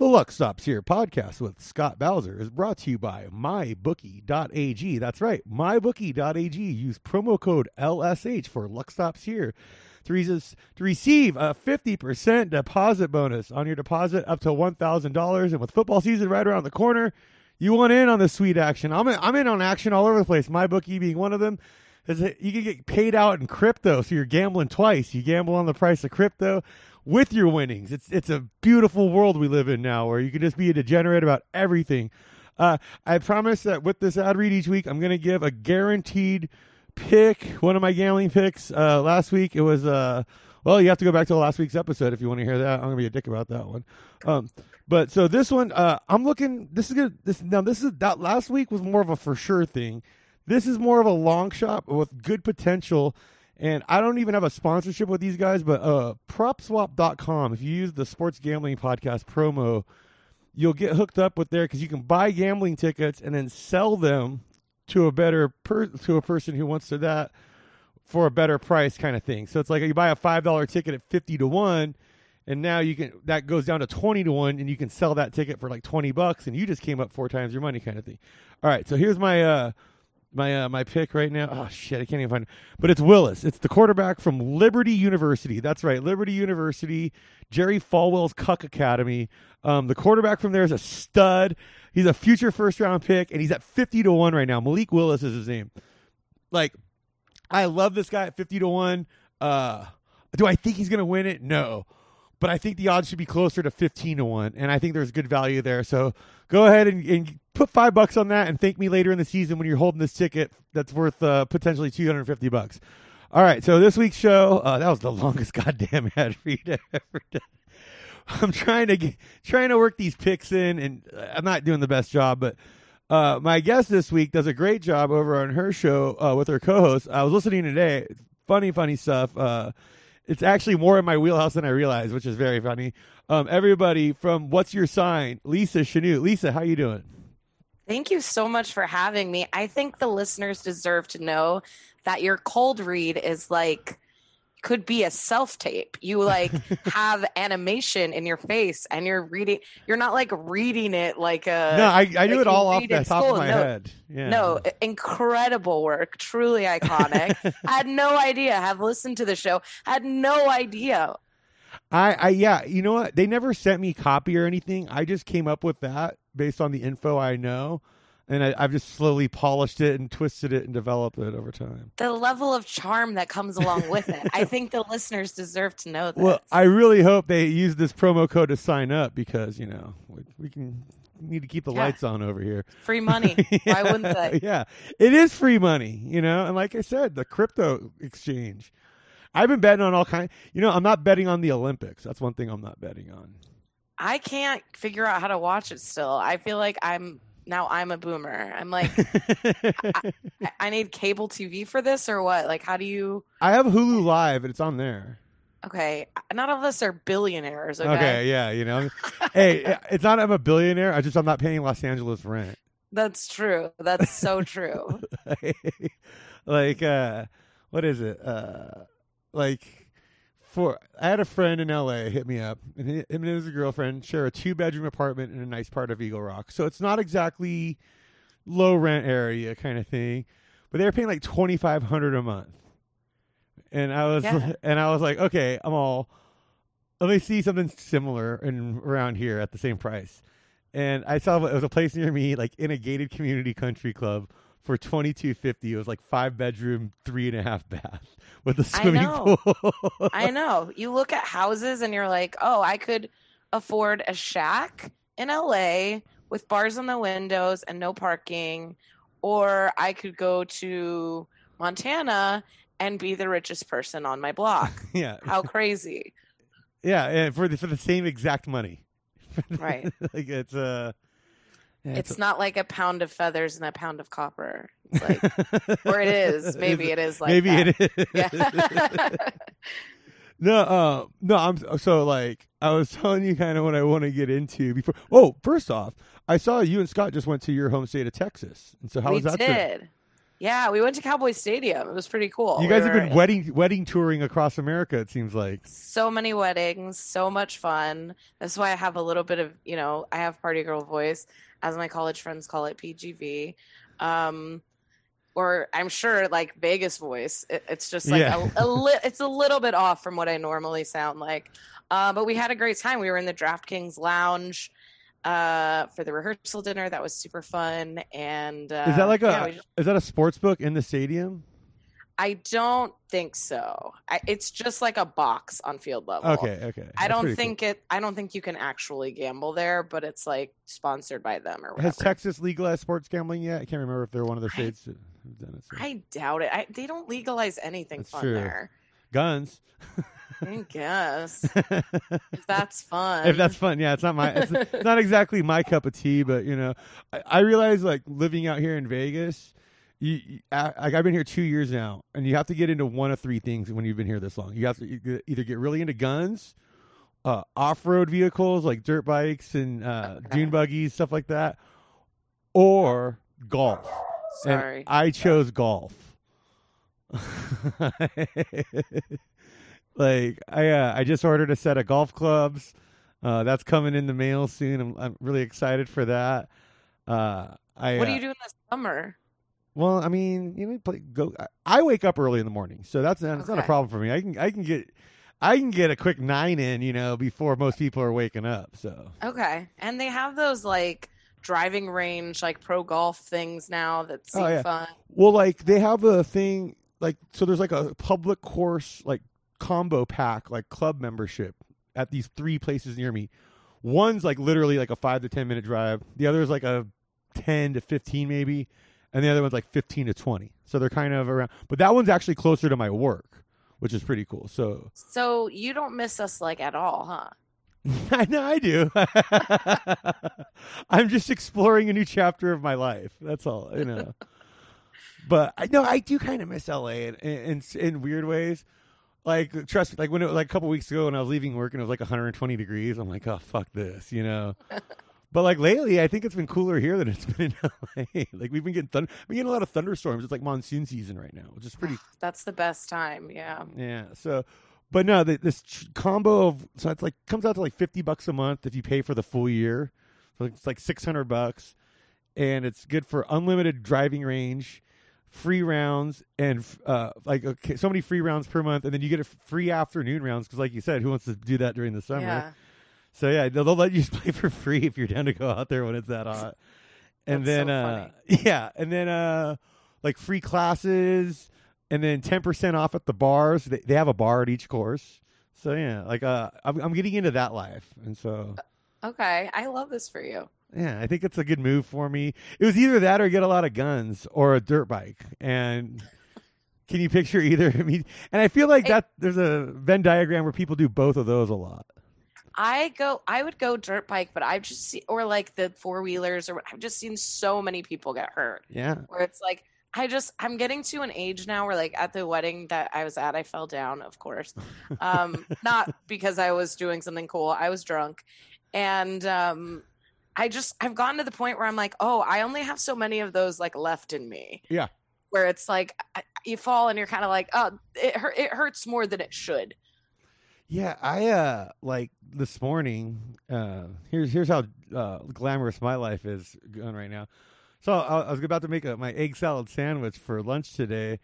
The Luck Stops Here podcast with Scott Bowser is brought to you by MyBookie.ag. That's right, MyBookie.ag. Use promo code LSH for Luck Stops Here to, receive a 50% deposit bonus on your deposit up to $1,000. And with football season right around the corner, you want in on the sweet action. I'm in, I'm in on action all over the place, MyBookie being one of them. You can get paid out in crypto, so you're gambling twice. You gamble on the price of crypto with your winnings. It's it's a beautiful world we live in now, where you can just be a degenerate about everything. Uh, I promise that with this ad read each week, I'm going to give a guaranteed pick. One of my gambling picks uh, last week, it was uh, well, you have to go back to last week's episode if you want to hear that. I'm to be a dick about that one. Um, but so this one, uh, I'm looking. This is good. This now this is that last week was more of a for sure thing. This is more of a long shot with good potential. And I don't even have a sponsorship with these guys, but uh, propswap.com, if you use the sports gambling podcast promo, you'll get hooked up with there because you can buy gambling tickets and then sell them to a better per- to a person who wants to that for a better price kind of thing. So it's like you buy a five dollar ticket at fifty to one, and now you can that goes down to twenty to one, and you can sell that ticket for like twenty bucks, and you just came up four times your money kind of thing. All right, so here's my uh, my uh, my pick right now. Oh shit, I can't even find it. But it's Willis. It's the quarterback from Liberty University. That's right, Liberty University. Jerry Falwell's Cuck Academy. Um, the quarterback from there is a stud. He's a future first round pick, and he's at fifty to one right now. Malik Willis is his name. Like, I love this guy at fifty to one. Uh, do I think he's gonna win it? No. But I think the odds should be closer to 15 to 1, and I think there's good value there. So go ahead and, and put five bucks on that and thank me later in the season when you're holding this ticket that's worth uh, potentially 250 bucks. All right, so this week's show, uh, that was the longest goddamn ad read I've ever done. I'm trying to get, trying to work these picks in, and I'm not doing the best job. But uh, my guest this week does a great job over on her show uh, with her co-host. I was listening today. Funny, funny stuff. It's actually more in my wheelhouse than I realized, which is very funny. Um, everybody from What's Your Sign, Lisa Chanoux. Lisa, how you doing? Thank you so much for having me. I think the listeners deserve to know that your cold read is like could be a self tape. You like have animation in your face and you're reading you're not like reading it like a No, I, I like knew it all off the top of my no, head. Yeah. No, incredible work, truly iconic. I had no idea. Have listened to the show. I had no idea. I, I yeah, you know what? They never sent me copy or anything. I just came up with that based on the info I know. And I, I've just slowly polished it and twisted it and developed it over time. The level of charm that comes along with it. I think the listeners deserve to know this. Well, I really hope they use this promo code to sign up because, you know, we, we can need to keep the Yeah. lights on over here. Free money. Why wouldn't they? yeah, it is free money, you know. And like I said, the crypto exchange. I've been betting on all kind. You know, I'm not betting on the Olympics. That's one thing I'm not betting on. I can't figure out how to watch it still. I feel like I'm now I'm a boomer. I'm like I, I need cable TV for this or what? Like how do you I have Hulu Live, and it's on there. Okay, not all of us are billionaires, okay? Okay, yeah, you know. hey, it's not I'm a billionaire. I just I'm not paying Los Angeles rent. That's true. That's so true. like uh what is it? Uh like for I had a friend in LA hit me up and he, him and his girlfriend share a two bedroom apartment in a nice part of Eagle Rock. So it's not exactly low rent area kind of thing. But they were paying like twenty five hundred a month. And I was Yeah. and I was like, okay, I'm all let me see something similar in around here at the same price. And I saw it was a place near me, like in a gated community country club for twenty two fifty. It was like five bedroom, three and a half bath with a I swimming know. pool. I know. You look at houses and you're like, "Oh, I could afford a shack in LA with bars on the windows and no parking, or I could go to Montana and be the richest person on my block." yeah, How crazy. yeah, and for the for the same exact money. Right. like it's uh yeah, It's not like a pound of feathers and a pound of copper. It's like, or it is. Maybe it is like maybe that. it is. Yeah. no, uh, no. I'm so like I was telling you kind of what I want to get into before. Oh, first off, I saw you and Scott just went to your home state of Texas, and so how we was that? did. trip? Yeah, we went to Cowboy Stadium. It was pretty cool. You We guys have were been in wedding wedding touring across America. It seems like. so many weddings, so much fun. That's why I have a little bit of, you know, I have party girl voice, as my college friends call it, PGV. Um, or I'm sure like Vegas voice. It, it's just like Yeah. a, a li- it's a little bit off from what I normally sound like. Uh, but we had a great time. We were in the DraftKings lounge uh, for the rehearsal dinner. That was super fun. And uh, Is that like a yeah, we just- is that a sports book in the stadium? I don't think so. I, it's just like a box on field level. Okay, okay. I don't think it. I don't think you can actually gamble there, but it's like sponsored by them or whatever. Has Texas legalized sports gambling yet? I can't remember if they're one of the I- states that done it. so. I doubt it. I, they don't legalize anything That's fun true. there. Guns. I guess if that's fun. if that's fun, yeah, it's not my. It's not exactly my cup of tea, but you know, I, I realize like living out here in Vegas. You, you, I, like I've been here two years now, and you have to get into one of three things when you've been here this long. You have to either get really into guns, uh, off-road vehicles like dirt bikes and uh, dune buggies, stuff like that, or golf. And Sorry. I chose golf. like I, uh, I just ordered a set of golf clubs. Uh, that's coming in the mail soon. I'm, I'm really excited for that. Uh, I, what do uh, you do in the summer? well, I mean, you know, play, go. I- wake up early in the morning, so that's that's not a problem for me. I can I can get I can get a quick nine in, you know, before most people are waking up. So Okay, and they have those like driving range, like pro golf things now that seem Oh, yeah. fun. Well, like they have a thing like so. There's like a public course like combo pack like club membership at these three places near me. One's like literally like a five to ten minute drive. The other is like a ten to fifteen maybe, and the other one's like fifteen to twenty. So they're kind of around. But that one's actually closer to my work, which is pretty cool. So So you don't miss us like at all, huh? I know I do. I'm just exploring a new chapter of my life. That's all, you know. but I know I do kind of miss LA in, in in weird ways. Like trust me, like when it was like a couple weeks ago when I was leaving work and it was like 120 degrees, I'm like, oh fuck this, you know. but like lately, I think it's been cooler here than it's been in LA. like we've been getting thunder, we getting a lot of thunderstorms. It's like monsoon season right now, which is pretty That's the best time. Yeah. yeah. So, but no, the, this ch- combo of so it's like comes out to like fifty bucks a month if you pay for the full year. So it's like six hundred bucks, and it's good for unlimited driving range, free rounds, and uh, like okay, so many free rounds per month, and then you get a free afternoon rounds because, like you said, who wants to do that during the summer? Yeah. So yeah, they'll, they'll let you play for free if you're down to go out there when it's that hot. And That's then so uh yeah, and then uh like free classes and then 10% off at the bars. They they have a bar at each course. So yeah, like uh I'm I'm getting into that life. And so Okay. I love this for you. Yeah, I think it's a good move for me. It was either that or get a lot of guns or a dirt bike. And can you picture either? I mean, and I feel like that there's a Venn diagram where people do both of those a lot. I go. I would go dirt bike, but I've just seen, or like the four wheelers, or I've just seen so many people get hurt. Yeah. Where it's like, I just, I'm getting to an age now where, like, at the wedding that I was at, I fell down, of course, um, not because I was doing something cool. I was drunk, and um, I just, I've gotten to the point where I'm like, oh, I only have so many of those like left in me. Yeah. Where it's like you fall and you're kind of like, oh, it it hurts more than it should. Yeah, I uh like this morning. Uh, here's here's how uh, glamorous my life is going right now. So I, I was about to make a, my egg salad sandwich for lunch today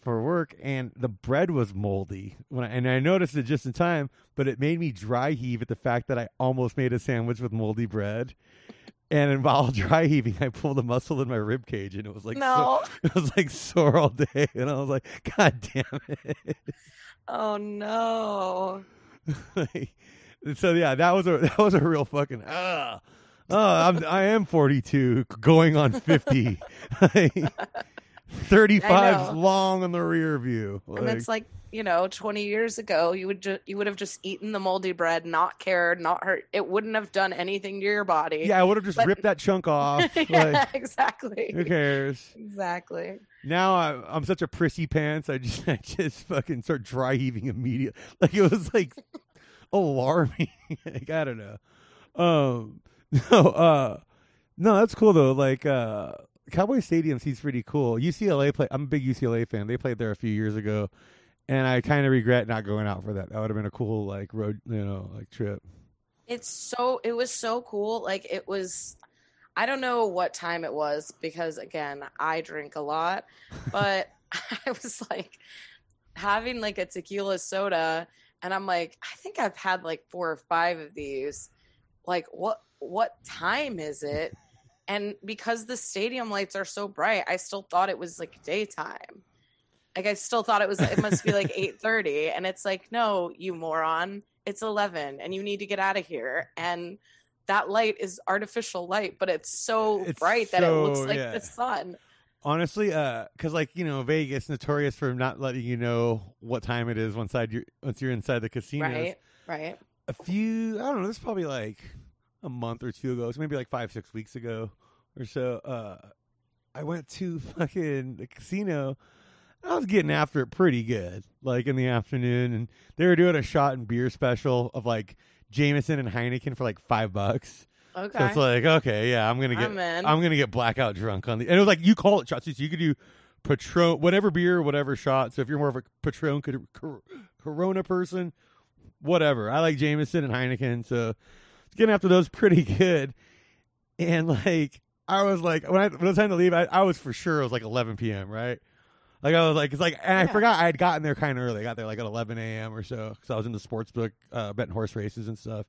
for work, and the bread was moldy. When I, and I noticed it just in time, but it made me dry heave at the fact that I almost made a sandwich with moldy bread. And while dry heaving, I pulled a muscle in my rib cage, and it was like so, it was like sore all day, and I was like, God damn it. Oh no. like, so yeah, that was a that was a real fucking ah. Oh, I'm I am 42, going on 50. Like, 35's know. long in the rear view. and Like, it's like you know 20 years ago you would just you would have just eaten the moldy bread not cared not hurt it wouldn't have done anything to your body yeah, I would have just but- ripped that chunk off. yeah Like, exactly who cares? exactly Now I, I'm such a prissy pants. I just I just fucking start dry heaving immediately. Like it was like alarming. like I don't know. Um, no, uh, no, that's cool though. Like, uh, Cowboy Stadium seems pretty cool. UCLA play. I'm a big UCLA fan. They played there a few years ago, and I kind of regret not going out for that. That would have been a cool like road, you know, like trip. It's so it was so cool. Like it was I don't know what time it was because again, I drink a lot, but I was like having like a tequila soda and I'm like, I think I've had like four or five of these. Like what what time is it? And because the stadium lights are so bright, I still thought it was like daytime. Like I still thought it was it must be like 8:30 and it's like, "No, you moron. It's 11 and you need to get out of here." And that light is artificial light, but it's so It's bright that it looks like yeah. the sun. Honestly, uh, because like you know, Vegas notorious for not letting you know what time it is once you're once you're inside the casinos. Right? Right. A few, I don't know. This is probably like a month or two ago. So maybe like five, six weeks ago or so. Uh, I went to fucking the casino. I was getting after it pretty good, like in the afternoon, and they were doing a shot and beer special of like Jameson and Heineken for like five bucks. Okay. So it's like, okay, yeah, I'm gonna get, I'm. I'm gonna get blackout drunk on the. And it was like you call it shots, so you could do Patron, whatever beer, whatever shot. So if you're more of a Patron Cor- Cor- Corona person, whatever. I like Jameson and Heineken, so getting after those pretty good. And like, I was like, when I when it was time to leave, I, I was for sure it was like 11 p.m. Right. Like I was like, it's like, and I Yeah. forgot I had gotten there kind of early. I got there like at 11 a.m. or so because I was in the sports book, uh, betting horse races and stuff.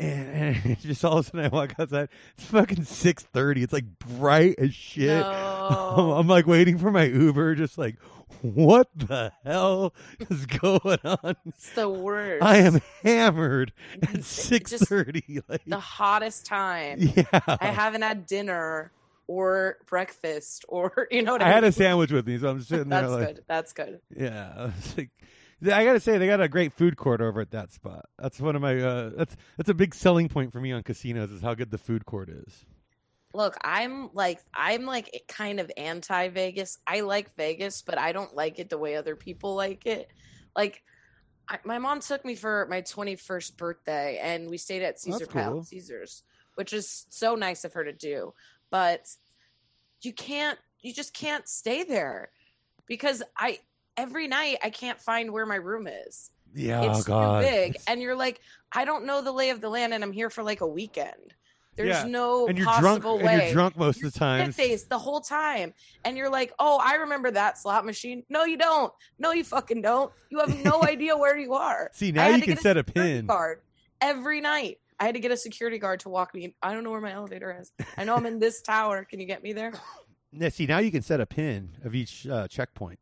And, and just all of a sudden I walk outside. It's fucking six thirty. It's like bright as shit. No. I'm like waiting for my Uber, just like, what the hell is going on? It's the worst. I am hammered at six thirty. Like, the hottest time. yeah, I haven't had dinner or breakfast or you know what I, I had a sandwich with me, so I'm just sitting there That's like, good. That's good. yeah. I was like, I gotta say, they got a great food court over at that spot. That's one of my. Uh, that's that's a big selling point for me on casinos is how good the food court is. Look, I'm like I'm like kind of anti Vegas. I like Vegas, but I don't like it the way other people like it. Like I, my mom took me for my 21st birthday and we stayed at Caesar That's Palace, cool. Caesars, which is so nice of her to do. But you can't you just can't stay there because I every night I can't find where my room is. Yeah, it's oh god, too big It's- and you're like I don't know the lay of the land and I'm here for like a weekend. There's Yeah, no and you're drunk, possible and way you're drunk most of the time. face the whole time. And you're like, oh, I remember that slot machine. No, you don't. No, you fucking don't. You have no idea where you are. See, now you can set a security pin. guard every night. I had to get a security guard to walk me. I don't know where my elevator is. I know I'm in this tower. Can you get me there? Yeah, see, now you can set a pin of each uh, checkpoint.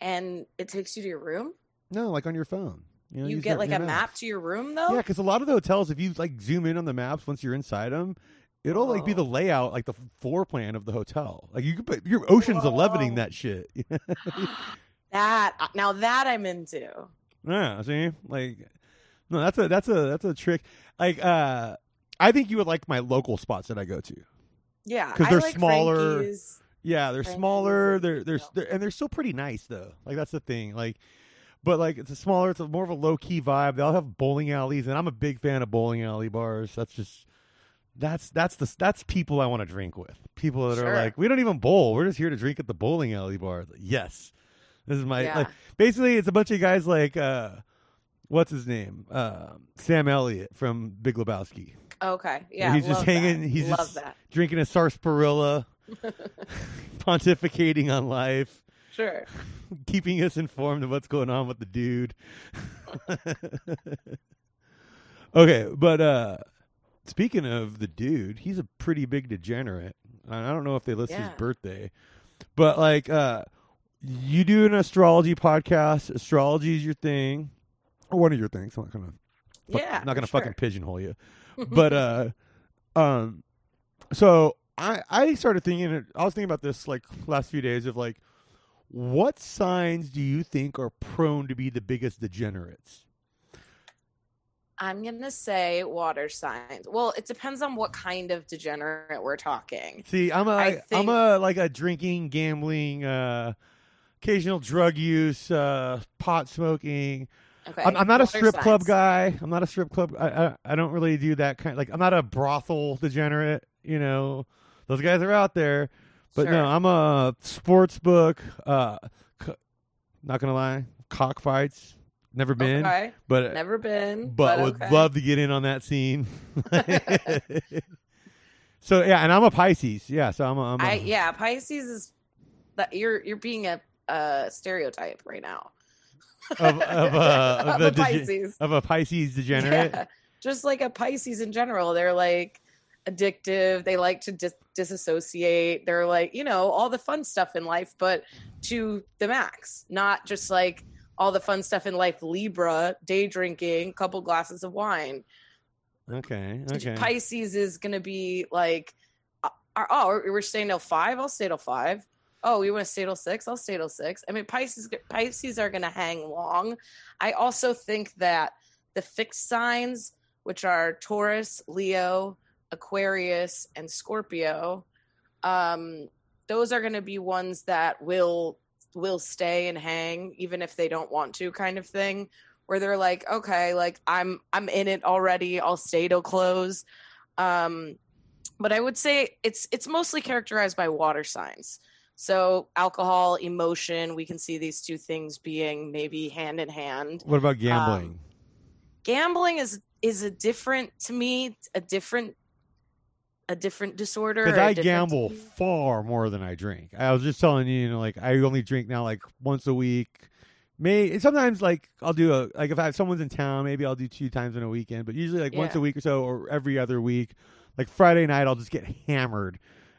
And it takes you to your room. No, like on your phone. know, You get like a map maps. to your room though. Yeah, because a lot of the hotels, if you like zoom in on the maps once you're inside them, it'll like be the Oh. layout, like the floor plan of the hotel. Like you could put your Ocean's Elevening Whoa. that shit. That uh, now that I'm into. yeah, see, like no, that's a that's a that's a trick. Like, uh I think you would like my local spots that I go to. Yeah, because they're like smaller. Frankie's. Yeah, they're smaller. They're they're, they're and they're still pretty nice though. Like that's the thing. Like, but like it's a smaller. It's a more of a low key vibe. They'll have bowling alleys, and I'm a big fan of bowling alley bars. That's just that's that's the that's people I want to drink with. People that are like, we don't even bowl. We're just here to drink at the bowling alley bar. Like, yes, this is my Yeah. like. Basically, it's a bunch of guys like uh, what's his name, uh, Sam Elliott from Big Lebowski, Okay, yeah, he's just hanging- that. he's love just- that. drinking a sarsaparilla, pontificating on life. Sure. keeping us informed of what's going on with the dude. okay, but uh speaking of the dude, he's a pretty big degenerate. I don't know if they list Yeah. his birthday, but like uh you do an astrology podcast. Astrology is your thing, or one of your things. I'm not gonna, fuck- Yeah, I'm not gonna for fucking pigeonhole you. but uh, um, so I I started thinking. I was thinking about this like last few days of like, what signs do you think are prone to be the biggest degenerates? I'm gonna say water signs. Well, it depends on what kind of degenerate we're talking. See, I'm a I am a like a drinking, gambling, uh, occasional drug use, uh, pot smoking. Okay, I'm, I'm not a water strip club guy. I'm not a strip club. I, I I don't really do that kind. Like I'm not a brothel degenerate. You know, those guys are out there. But Sure. no, I'm a sports book. Uh, not gonna lie, cockfights. Never been, Okay. but Never been. but, But, would okay. love to get in on that scene. so yeah, and I'm a Pisces. Yeah, so I'm a, I'm a I yeah, Pisces is that you're you're being a, a stereotype right now. of of, uh, of a dege- Pisces. of a Pisces degenerate. Yeah. Just like a Pisces in general, they're like addictive. They like to dis- disassociate. They're like, you know, all the fun stuff in life, but to the max, not just like all the fun stuff in life, Libra, day drinking, couple glasses of wine. Okay, okay. Pisces is going to be like, uh, uh, oh, we're staying till five. I'll stay till five. Oh, you want to stay till six? I'll stay till six. I mean, Pisces Pisces are going to hang long. I also think that the fixed signs, which are Taurus, Leo, Aquarius, and Scorpio, um, those are going to be ones that will will stay and hang even if they don't want to, kind of thing. Where they're like, okay, like I'm I'm in it already. I'll stay till close. Um, but I would say it's it's mostly characterized by water signs. So alcohol, emotion, we can see these two things being maybe hand in hand. what about gambling? Gambling is is a different to me, a different a different disorder. Because I different- gamble far more than I drink. I was just telling you, you know, like I only drink now like once a week. May sometimes like I'll do a like if I have someone's in town, maybe I'll do two times in a weekend. But usually like once a week or so, or every other week. Like Friday night, I'll just get hammered,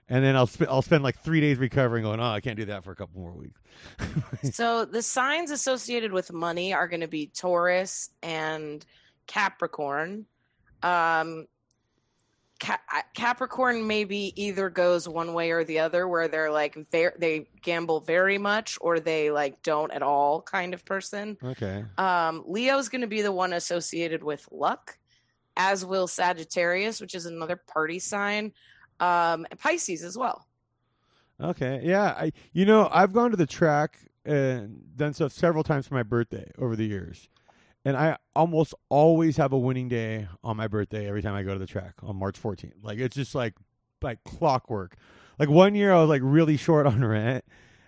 and then I'll sp- I'll spend like three days recovering. Going, oh, I can't do that for a couple more weeks. So the signs associated with money are going to be Taurus and Capricorn. Um, Ca- I- Capricorn maybe either goes one way or the other, where they're like ver- they gamble very much, or they like don't at all, kind of person. okay, Um, Leo's going to be the one associated with luck, as will Sagittarius, which is another party sign, um, and Pisces as well. okay, yeah. I you know I've gone to the track and done stuff several times for my birthday over the years. And I almost always have a winning day on my birthday every time I go to the track on March 14th. Like it's just like like clockwork. Like one year I was like really short on rent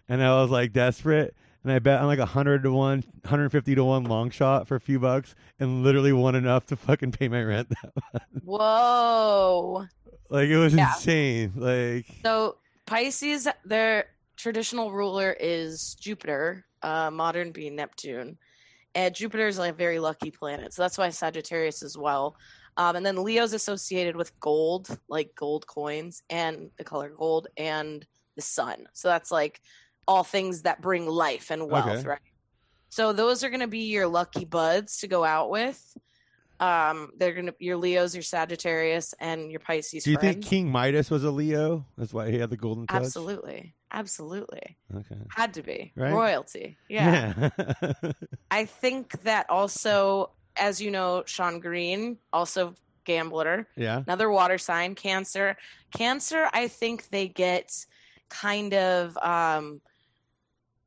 and I was like desperate and I bet on like a 100 to 1, 150 to 1 long shot for a few bucks and literally won enough to fucking pay my rent. Whoa. like it was Yeah. insane. Like So Pisces, their traditional ruler is Jupiter, uh, modern being Neptune, and Jupiter is like a very lucky planet. So that's why Sagittarius as well. Um, and then Leo's associated with gold, like gold coins and the color gold, and the sun. So that's like all things that bring life and wealth, Okay. right? So those are going to be your lucky buds to go out with. Um, they're gonna your Leo's, your Sagittarius, and your Pisces. do you think. King Midas was a Leo? That's why he had the golden touch. Absolutely. Absolutely. Okay. Had to be. Right? Royalty. Yeah. Yeah. I think that also, as you know, Sean Green, also gambler, yeah. another water sign, Cancer. Cancer, I think they get kind of um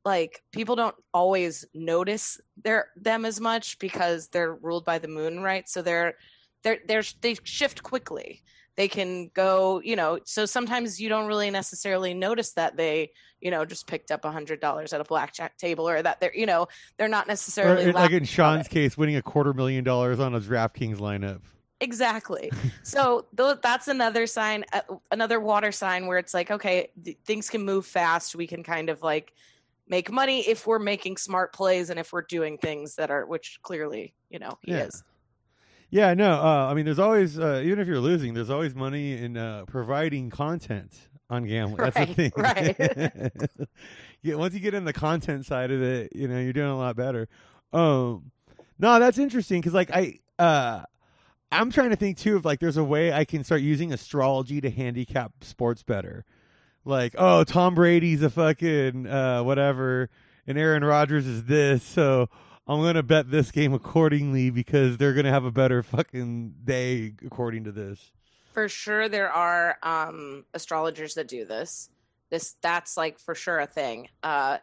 like people don't always notice their them as much because they're ruled by the moon, right? So they're they're they're they shift quickly. They can go, you know, so sometimes you don't really necessarily notice that they, you know, just picked up a hundred dollars at a blackjack table or that they're, you know, they're not necessarily like in Sean's case, winning a quarter million dollars on a DraftKings lineup. Exactly. so th- that's another sign, uh, another water sign where it's like, okay, th- things can move fast. We can kind of like make money if we're making smart plays and if we're doing things that are, which clearly, you know, he Yeah. is. Yeah, no. Uh, I mean, there's always, uh, even if you're losing, there's always money in uh, providing content on gambling. That's Right, the thing. right. yeah, once you get in the content side of it, you know, you're doing a lot better. Um, no, that's interesting because, like, I, uh, I'm trying to think too of like, there's a way I can start using astrology to handicap sports better. Like, oh, Tom Brady's a fucking uh, whatever, and Aaron Rodgers is this, so I'm gonna bet this game accordingly because they're gonna have a better fucking day according to this. For sure, there are um, astrologers that do this. This that's like for sure a thing. Uh,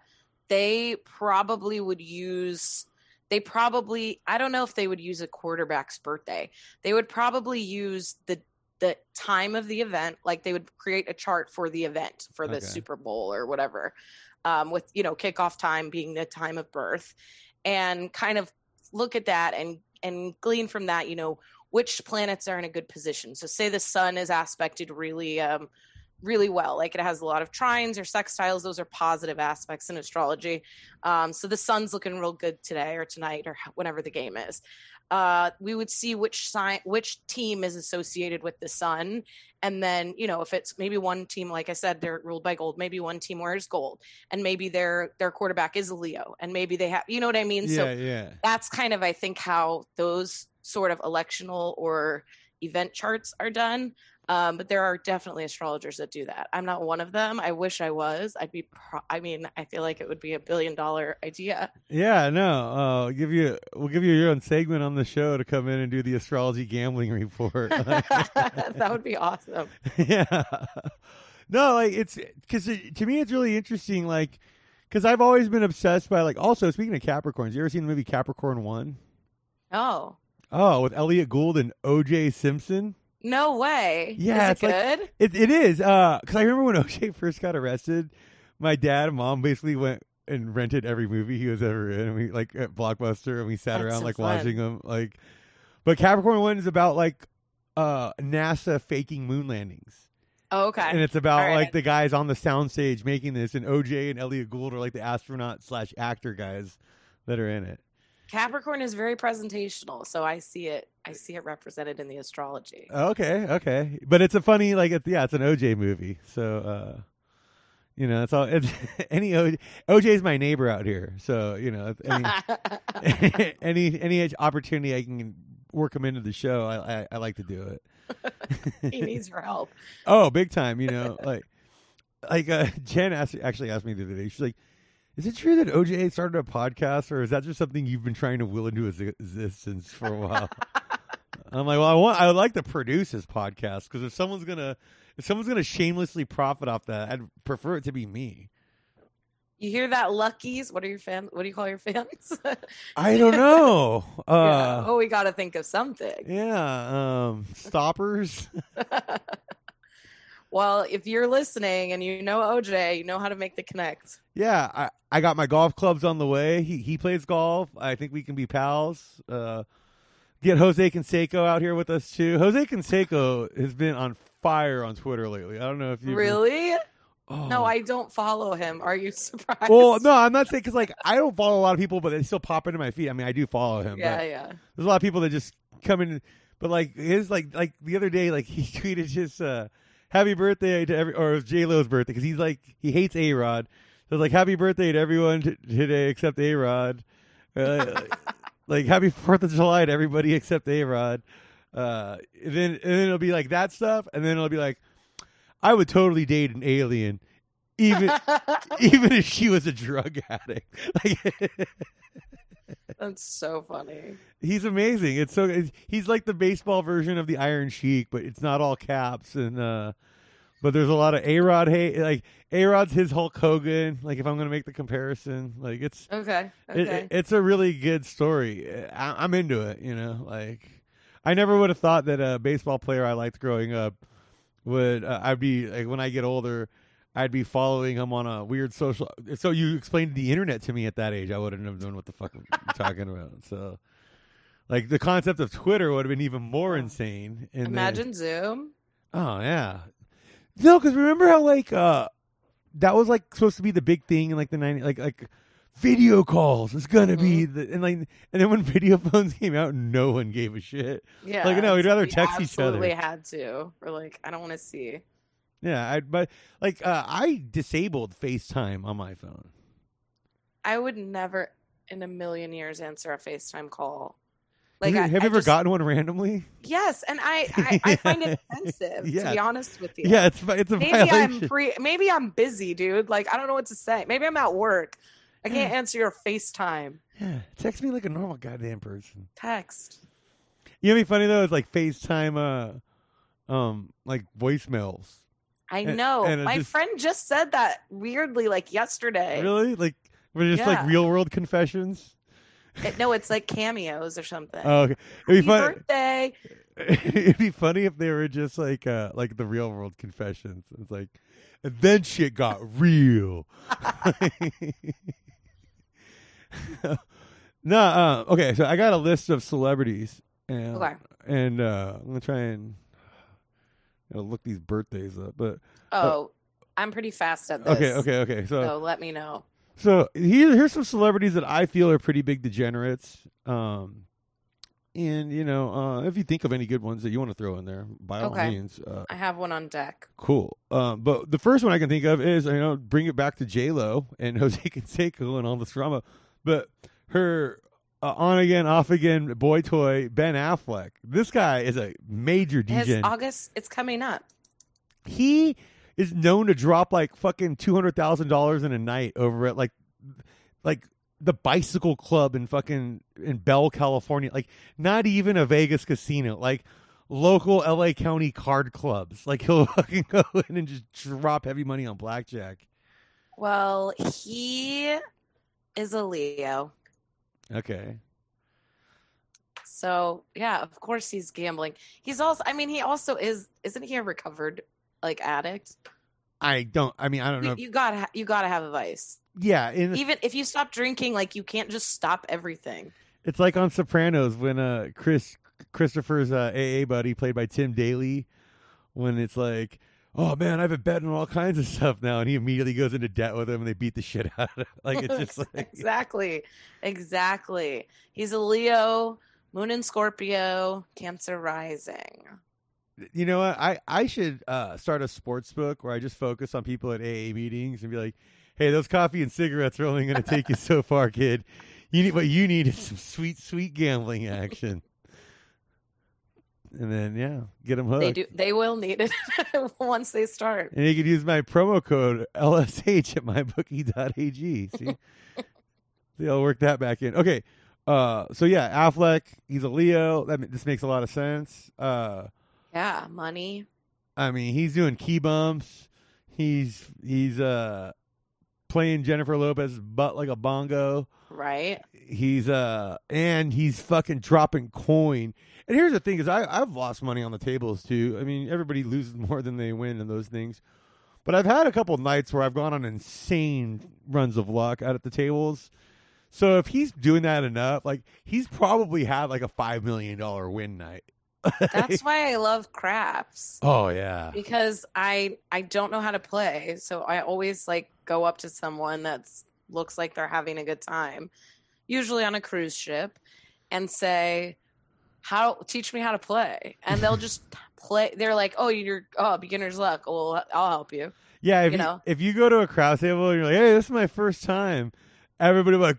they probably would use. They probably. I don't know if they would use a quarterback's birthday. They would probably use the the time of the event like they would create a chart for the event for the Okay. super bowl or whatever um, with you know kickoff time being the time of birth and kind of look at that and and glean from that you know which planets are in a good position. So say the sun is aspected really um, really well like it has a lot of trines or sextiles those are positive aspects in astrology. Um, so the sun's looking real good today or tonight or whenever the game is uh, we would see which sign which team is associated with the sun. And then you know if it's maybe one team like i said they're ruled by gold maybe one team wears gold. And maybe their their quarterback is a leo. And maybe they have you know what i mean? Yeah, so yeah. that's kind of i think how those sort of electional or event charts are done um, but there are definitely astrologers that do that i'm not one of them i wish i was i'd be pro- i mean i feel like it would be a billion dollar idea Yeah, no. Uh, give you we'll give you your own segment on the show to come in and do the astrology gambling report. that would be awesome yeah. No, like it's because it, to me it's really interesting. Like, because I've always been obsessed by like. Also, speaking of Capricorns, you ever seen the movie Capricorn One? oh Oh, with Elliott Gould and O.J. Simpson. No way Yeah, is it's it like- good It it is. Uh, because I remember when O.J. first got arrested, my dad and mom basically went and rented every movie he was ever in. And we like at Blockbuster, and we sat That's around so like fun. watching them. Like, but Capricorn One is about like uh NASA faking moon landings. oh, okay and it's about right. like the guys on the soundstage making this, and OJ and Elliott Gould are like the astronaut slash actor guys that are in it. Capricorn is very presentational, so I see it. I see it represented in the astrology. Okay, okay, but it's a funny like it's yeah, it's an OJ movie, so uh you know it's all it's any OJ OJ's my neighbor out here, so you know any any any opportunity I can work him into the show, I I, I like to do it. he needs your help. Oh, big time! You know, like like uh, Jen asked, actually asked me the other day. She's like, "Is it true that OJ started a podcast, or is that just something you've been trying to will into existence for a while?" I'm like, "Well, I want, I would like to produce his podcast because if someone's gonna, if someone's gonna shamelessly profit off that, I'd prefer it to be me." You hear that, Luckies? What are your fans? What do you call your fans? I don't know. yeah. Uh, Oh, we got to think of something. yeah, um, stoppers. Well, if you're listening and you know OJ, you know how to make the connect. Yeah, I, I got my golf clubs on the way. He he plays golf. I think we can be pals. Uh, get Jose Canseco out here with us too. Jose Canseco has been on fire on Twitter lately. I don't know if you Really? Oh. No, I don't follow him. Are you surprised? Well, no, I'm not saying because like I don't follow a lot of people, but they still pop into my feed. I mean, I do follow him. Yeah, yeah. there's a lot of people that just come in. But like his like like the other day, like he tweeted his uh, happy birthday to every or it was J Lo's birthday because he's like he hates A Rod. So it's like happy birthday to everyone t- today except A Rod. Uh, like happy Fourth of July to everybody except A Rod. Uh, and then and then it'll be like that stuff, and then it'll be like, I would totally date an alien, even even if she was a drug addict. Like That's so funny. he's amazing. It's so it's, he's like the baseball version of the Iron Sheik, but it's not all caps and uh but there's a lot of A Rod hate like A Rod's his Hulk Hogan, like if I'm gonna make the comparison. Like it's Okay. it- Okay. it- it's a really good story. I, I'm into it, you know. Like I never would have thought that a baseball player I liked growing up would uh, I'd be like when I get older I'd be following him on a weird social. So you explained the internet to me at that age. I wouldn't have known what the fuck I'm talking about. So, like the concept of Twitter would have been even more insane. And then- Imagine Zoom. oh yeah, no, because remember how like uh that was like supposed to be the big thing in like the 90s, like like video calls is gonna be Mm-hmm. the and like and then when video phones came out, no one gave a shit. Yeah. Like, no, we'd rather text each other. Absolutely had to. We're like, I don't want to see. Yeah, I but like uh, I disabled FaceTime on my phone. I would never in a million years answer a FaceTime call. Like, have you, have I you ever just- gotten one randomly? Yes, and I, I, I find it offensive. Yeah. To be honest with you. Yeah, it's it's a Maybe violation. I'm pre. Maybe I'm busy, dude. Like, I don't know what to say. Maybe I'm at work. I can't answer your FaceTime Yeah, text me like a normal goddamn person. text. You know, what'd be funny though is like FaceTime, uh, um, like voicemails. I know. and My just- friend just said that weirdly, like yesterday. Really, like we're just like real world confessions. It- no, it's like cameos or something. Oh, okay. It'd be Happy fun. birthday. It'd be funny if they were just like uh like the real world confessions. It's like and then shit got real. no, uh, okay, so I got a list of celebrities and Okay. and uh I'm gonna try and gotta look these birthdays up. But Oh, I'm pretty fast at this. okay, okay, okay. So So let me know. So here, here's some celebrities that I feel are pretty big degenerates. Um, and you know, uh, if you think of any good ones that you want to throw in there, by all means, uh, I have one on deck. cool. Um, but the first one I can think of is you know bring it back to J Lo and Jose Canseco and all this drama. But her uh, on again, off again boy toy Ben Affleck. This guy is a major His DJ. August, it's coming up. he is known to drop like fucking two hundred thousand dollars in a night over at like like the bicycle club in fucking in Bell, California. Like not even a Vegas casino, like local LA County card clubs. Like he'll fucking go in and just drop heavy money on blackjack. Well, he is a Leo. Okay. So yeah, of course he's gambling. He's also I mean he also is isn't he a recovered like addict? I don't I mean I don't know. You, if- you gotta ha- you gotta have a vice. yeah, in, Even if you stop drinking, like you can't just stop everything. It's like on Sopranos when uh Chris Christopher's uh, AA buddy played by Tim Daly when it's like, oh man, I've been betting on all kinds of stuff now, and he immediately goes into debt with him, and they beat the shit out of him. Like it's just like, exactly, exactly. He's a Leo, Moon in Scorpio, Cancer rising. you know what? I I should uh start a sports book where I just focus on people at AA meetings and be like, hey, those coffee and cigarettes are only going to take you so far, kid. You need what you need is some sweet, sweet gambling action. And then yeah, get them hooked. They do. They will need it once they start. And you could use my promo code LSH at mybookie.ag. See? See, I'll work that back in. Okay. Uh, so yeah, Affleck, he's a Leo. That this makes a lot of sense. Uh, Yeah, money. I mean, he's doing key bumps. He's he's uh playing Jennifer Lopez's butt like a bongo. Right. He's uh and he's fucking dropping coin. And here's the thing: is I I've lost money on the tables too. I mean, everybody loses more than they win in those things. But I've had a couple nights where I've gone on insane runs of luck out at the tables. So if he's doing that enough, like he's probably had like a five million dollar win night. That's why I love craps oh yeah, because I I don't know how to play, so I always like go up to someone that's looks like they're having a good time, usually on a cruise ship, and say, "How teach me how to play?" And they'll just play. They're like, "Oh, you're oh beginner's luck. Well, I'll help you." yeah. If you you, know. if you go to a crowd table and you're like, "Hey, this is my first time," everybody like,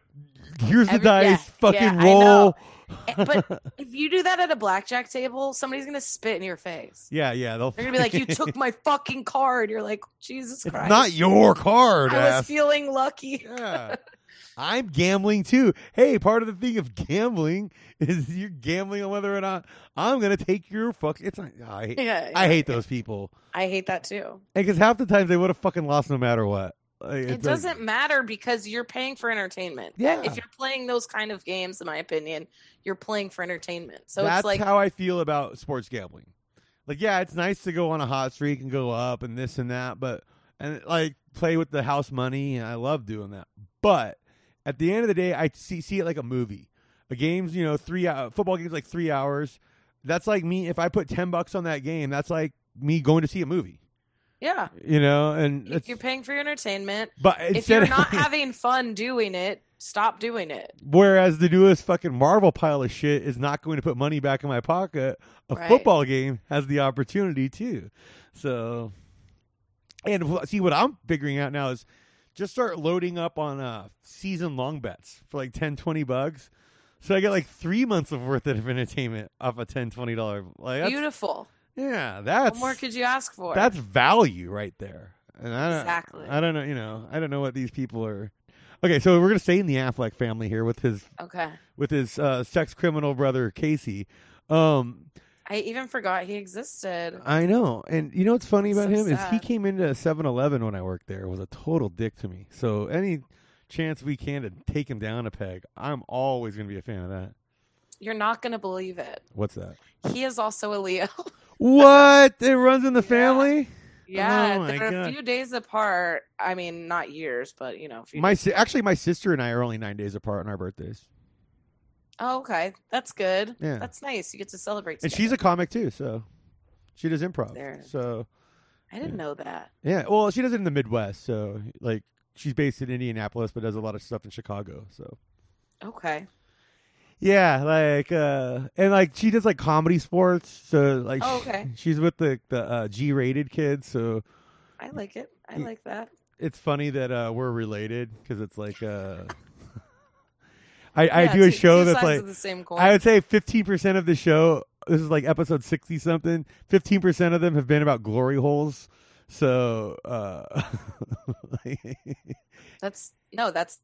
"Here's the Every- yeah, dice, fucking yeah, roll." Know. But if you do that at a blackjack table, somebody's gonna spit in your face. Yeah, yeah. They'll. They're gonna be like, "You took my fucking card." You're like, "Jesus It's Christ!" not your card, I was feeling lucky. yeah. I'm gambling too. Hey, part of the thing of gambling is you're gambling on whether or not I'm gonna take your fuck. It's not. I hate, Yeah, I hate yeah. those people I hate that too. And because half the times they would have fucking lost no matter what. Like, It doesn't matter because you're paying for entertainment. Yeah. If you're playing those kind of games, in my opinion, you're playing for entertainment. So that's it's like, how I feel about sports gambling. Like, yeah, it's nice to go on a hot streak and go up and this and that, but and like play with the house money, and I love doing that. But at the end of the day, I see see it like a movie. A game's you know three hour football game's like three hours. That's like me if I put ten bucks on that game. That's like me going to see a movie. Yeah, You know, and if you're paying for your entertainment. but If instead you're of- not having fun doing it, stop doing it. Whereas the newest fucking Marvel pile of shit is not going to put money back in my pocket. A Right. football game has the opportunity to. So, and see what I'm figuring out now is just start loading up on uh, season long bets for like 10, 20 bucks. So I get like three months of worth of entertainment off a 10 20 dollar. Like that's, Beautiful. Yeah, What that's more could you ask for? that's value right there. And I don't, Exactly. I don't know, you know, I don't know what these people are. Okay, so we're gonna stay in the Affleck family here with his okay. with his uh, sex criminal brother Casey. Um, I even forgot he existed. I know, and you know what's funny about So him is he came into 7-Eleven when I worked there. Was a total dick to me. So any chance we can to take him down a peg, I'm always going to be a fan of that. You're not gonna believe it. What's that? He is also a Leo. What? It runs in the Yeah. family? yeah, Oh they're God. a few days apart. I mean, not years, but you know, a few My si- actually, my sister and I are only nine days apart on our birthdays, Oh, okay, that's good. Yeah. That's nice. You get to celebrate. and she's a comic too, so she does improv. There. So I didn't know that. yeah, well, she does it in the Midwest, so like she's based in Indianapolis, but does a lot of stuff in Chicago. So Okay. Yeah, like uh, and like she does like comedy sports, so like Oh, okay. she's with the the uh, G-rated kids, so I like it. I like that. it's funny that uh, we're related because it's like uh, I I do a show that's like the same coin. I would say fifteen percent of the show. This is like episode sixty something. Fifteen percent of them have been about glory holes. So uh, That's no, that's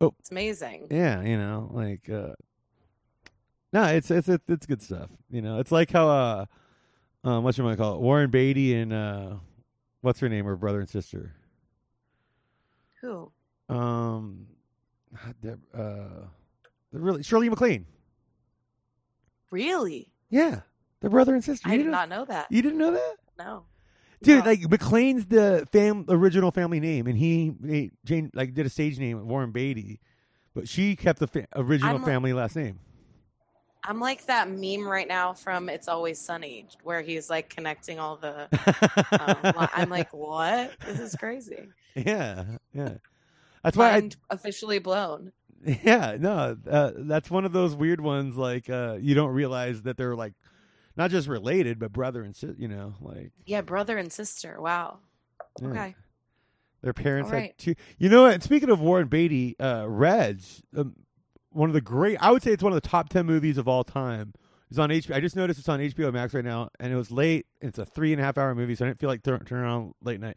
Oh. it's amazing. yeah, you know, like uh, no, it's it's it's it's good stuff. You know, it's like how uh, um, what you might call it, Warren Beatty and uh, what's her name, her brother and sister. Who? Um, Deb- uh, really Shirley MacLaine. Really? Yeah, they're brother and sister. I You did not know that. You didn't know that? No. Dude, like MacLaine's the fam original family name, and he Jane like did a stage name Warren Beatty, but she kept the fa- original I'm- family last name. I'm like that meme right now from It's Always Sunny, where he's like connecting all the. Um, li- I'm like, what? This is crazy. yeah, yeah. That's why Mind officially blown. Yeah, no, uh, that's one of those weird ones. Like, uh, you don't realize that they're like not just related, but brother and sister. You know, like Yeah, brother and sister. Wow. yeah. Okay. Their parents All had two. You know what? and Speaking of Warren Beatty, uh, Reds, um, one of the great. I would say it's one of the top ten movies of all time. It's on HBO. I just noticed it's on HBO Max right now, and it was late. It's a three and a half hour movie, so I didn't feel like turn turning on late night.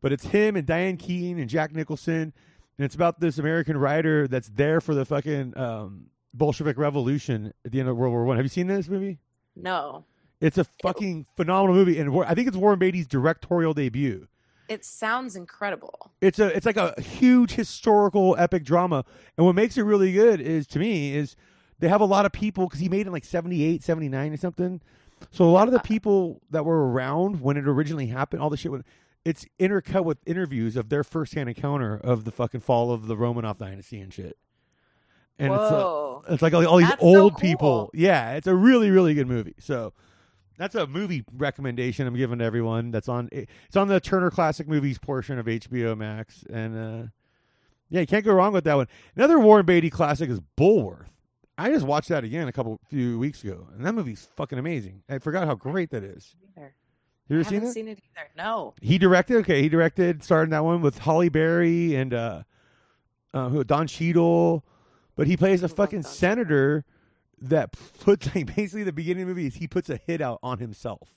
But it's him and Diane Keaton and Jack Nicholson, and it's about this American writer that's there for the fucking um, Bolshevik Revolution at the end of World War One. Have you seen this movie? No. It's a fucking phenomenal movie, and I think it's Warren Beatty's directorial debut. It sounds incredible. it's a it's like a huge historical epic drama and what makes it really good is to me is they have a lot of people because he made it in like 78 79 or something so a lot of the people that were around when it originally happened all the shit it's intercut with interviews of their firsthand encounter of the fucking fall of the romanov dynasty and shit and it's, uh, Whoa. it's like all, all these That's so old cool. people yeah it's a really really good movie so that's a movie recommendation I'm giving to everyone. That's on it's on the Turner Classic Movies portion of HBO Max, and uh, yeah, you can't go wrong with that one. Another Warren Beatty classic is Bulworth. I just watched that again a couple few weeks ago, and that movie's fucking amazing. I forgot how great that is. Either. You I ever seen haven't it? seen it either. No. He directed. Okay, he directed. Starting that one with Halle Berry and uh, uh, who Don Cheadle, but he plays a fucking senator that puts like basically the beginning of the movie is he puts a hit out on himself.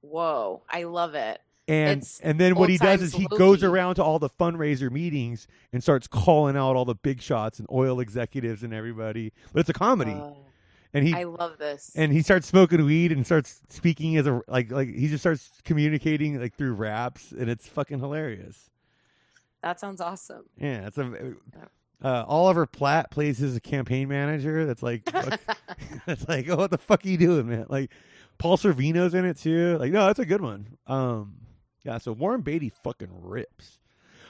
Whoa. I love it. And It's and then what he does is he goes around to all the fundraiser meetings and starts calling out all the big shots and oil executives and everybody. But it's a comedy, and he I love this. and he starts smoking weed and starts speaking as a like like he just starts communicating like through raps, and it's fucking hilarious. that sounds awesome. Yeah, it's a. Uh, Oliver Platt plays his campaign manager. That's like, that's like, oh, what the fuck are you doing, man? Like, Paul Sorvino's in it too. Like, no, that's a good one. Um, yeah. So Warren Beatty fucking rips,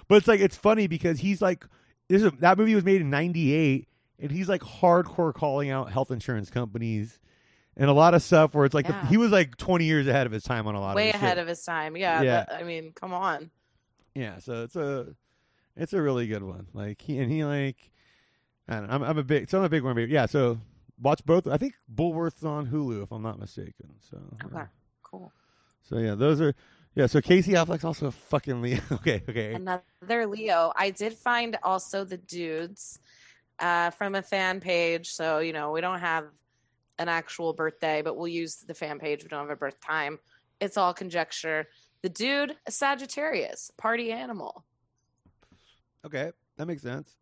but it's like it's funny because he's like, this is, that movie was made in '98, and he's like hardcore calling out health insurance companies and a lot of stuff where it's like the, he was like 20 years ahead of his time on a lot Way of ahead shit. of his time. Yeah. Yeah. that- I mean, come on. Yeah, so it's a it's a really good one. Like he and he like I don't know, I'm I'm a big so I'm a big one. Yeah, so watch both. I think Bulworth's on Hulu if I'm not mistaken. So Okay. yeah. Cool. So yeah, those are yeah, so Casey Affleck's also a fucking Leo. okay, okay. Another Leo. I did find also the dudes uh, from a fan page. So, you know, we don't have an actual birthday, but we'll use the fan page. We don't have a birth time. It's all conjecture. The dude, Sagittarius, party animal. Okay, that makes sense.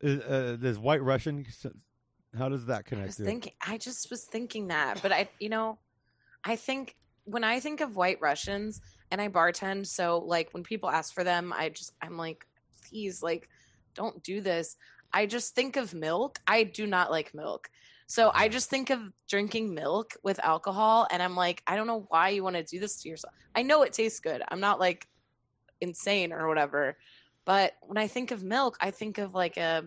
Is, uh, does White Russian how does that I connect was to it? thinking, I just was thinking that, but I, you know, I think when I think of White Russians and I bartend, so like when people ask for them, I just, I'm like, please, like, don't do this. I just think of milk. I do not like milk. So I just think of drinking milk with alcohol and I'm like, I don't know why you want to do this to yourself. I know it tastes good. I'm not like insane or whatever. But when I think of milk, I think of like a,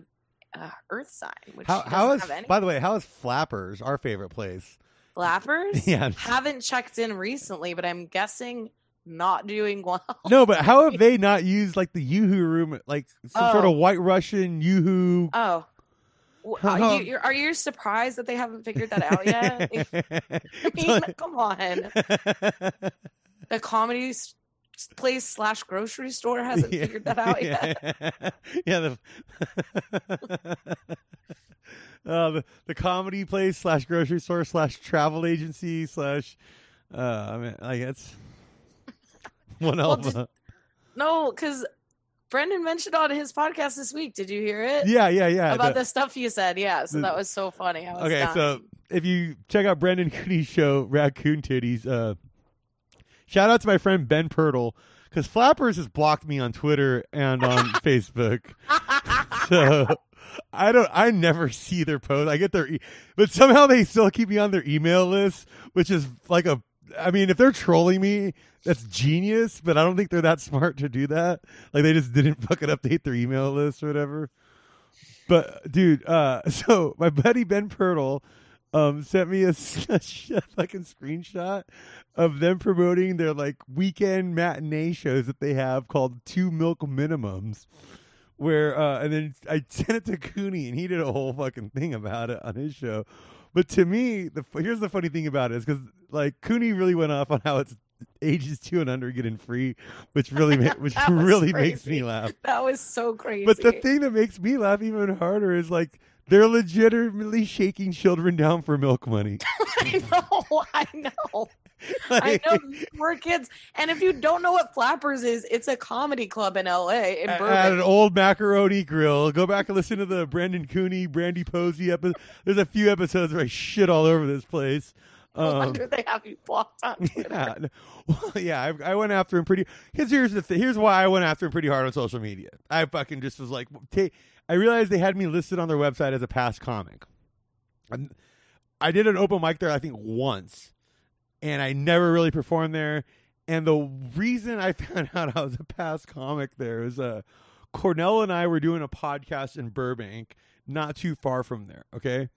a earth sign, which How how any by the way, how is Flappers, our favorite place? flappers. Yeah. Haven't checked in recently, but I'm guessing not doing well. No, but how have they not used like the Yoo-Hoo room, like some sort Oh. of white Russian Yoo-Hoo? Oh. Are you, you're, you surprised that they haven't figured that out yet? I mean, come on. The comedy place slash grocery store hasn't figured that out yet. Yeah, the, uh, the the comedy place slash grocery store slash travel agency slash. Uh, I mean, like it's one Well, a- No, because Brendan mentioned on his podcast this week. Did you hear it? Yeah, yeah, yeah. About the- the stuff you said. Yeah. So the- that was so funny. I was Okay, so if you check out Brendan Cooney's show, Raccoon Titties, uh, shout out to my friend Ben Pirtle because Flappers has blocked me on Twitter and on Facebook. So I don't, I never see their posts. I get their, e- but somehow they still keep me on their email list, which is like a. I mean, if they're trolling me, that's genius. But I don't think they're that smart to do that. Like they just didn't fucking update their email list or whatever. But dude, uh, so my buddy Ben Pirtle um sent me a, sh- fucking screenshot of them promoting their like weekend matinee shows that they have called Two Milk Minimums. Where uh and then I sent it to Cooney and he did a whole fucking thing about it on his show. But to me, the here's the funny thing about it is because like Cooney really went off on how it's ages two and under getting free, which really ma- which really makes me laugh. that was so crazy. But the thing that makes me laugh even harder is like they're legitimately shaking children down for milk money. I know. I know. I know we're kids. And if you don't know what Flappers is, it's a comedy club in LA in At Burbank. an old macaroni grill. Go back and listen to the Brendan Cooney, Brandy Posey episode. There's a few episodes where I shit all over this place. No Um, wonder they have you blocked on Twitter. yeah, well, yeah. I, I went after him pretty. Because here's the thing. Here's why I went after him pretty hard on social media. I fucking just was like, ta- I realized they had me listed on their website as a past comic. And I did an open mic there, I think once, and I never really performed there. And the reason I found out I was a past comic there is uh, Cornell and I were doing a podcast in Burbank, not too far from there. Okay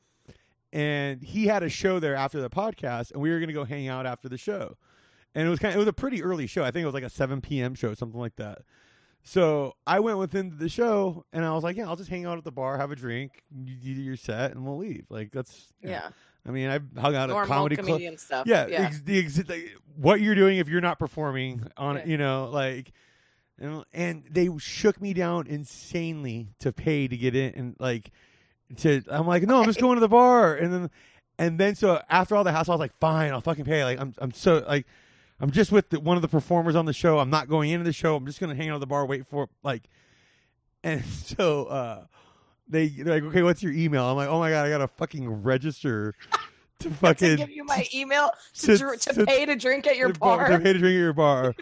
and he had a show there after the podcast, and we were going to go hang out after the show. And it was kind of, it was a pretty early show. I think it was like a 7 p.m. show, something like that. So I went with him to the show, and I was like, "Yeah, I'll just hang out at the bar, have a drink, you you do your set, and we'll leave." Like that's Yeah. I mean, I hung out at comedy club. comedian stuff. Yeah, Yeah. Ex- the ex- what you're doing if you're not performing on, Yeah. you know, like, and, and they shook me down insanely to pay to get in, and like, to I'm like, no, I'm just going to the bar, and then, and then so after all the hassle, I was like, fine, I'll fucking pay. Like, I'm I'm so like, I'm just with the, one of the performers on the show. I'm not going into the show. I'm just gonna hang out at the bar, wait for like, and so uh, they they're like, okay, what's your email? I'm like, oh my god, I gotta fucking register to to fucking give you my email to, to- to, to- pay to drink at your bar- bar. to pay to drink at your bar.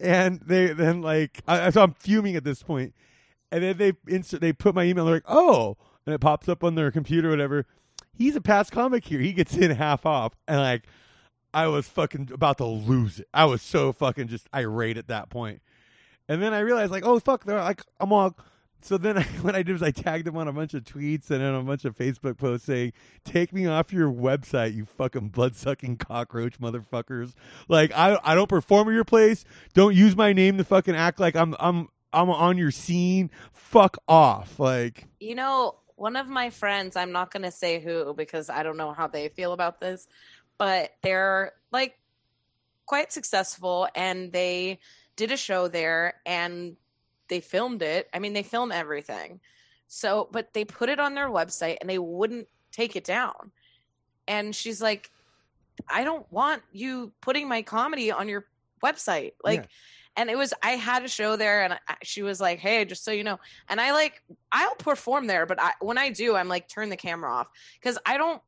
and they then like, I, so I'm fuming at this point. And then they insert, they put my email. They're like, oh, and it pops up on their computer, whatever. He's a past comic here. He gets in half off, and like, I was fucking about to lose it. I was so fucking just irate at that point. And then I realized, like, oh fuck, they're like, I'm all. So then I, what I did was I tagged him on a bunch of tweets and then a bunch of Facebook posts saying, "Take me off your website, you fucking blood sucking cockroach motherfuckers! Like I I don't perform at your place. Don't use my name to fucking act like I'm I'm I'm on your scene. Fuck off! Like You know, one of my friends, I'm not going to say who because I don't know how they feel about this, but they're like quite successful and they did a show there and they filmed it. I mean, they film everything. So, but they put it on their website and they wouldn't take it down. And she's like, I don't want you putting my comedy on your website. Like, Yeah. And it was, I had a show there and I, she was like, Hey, just so you know. And I like, I'll perform there, but I, when I do, I'm like, turn the camera off because I don't,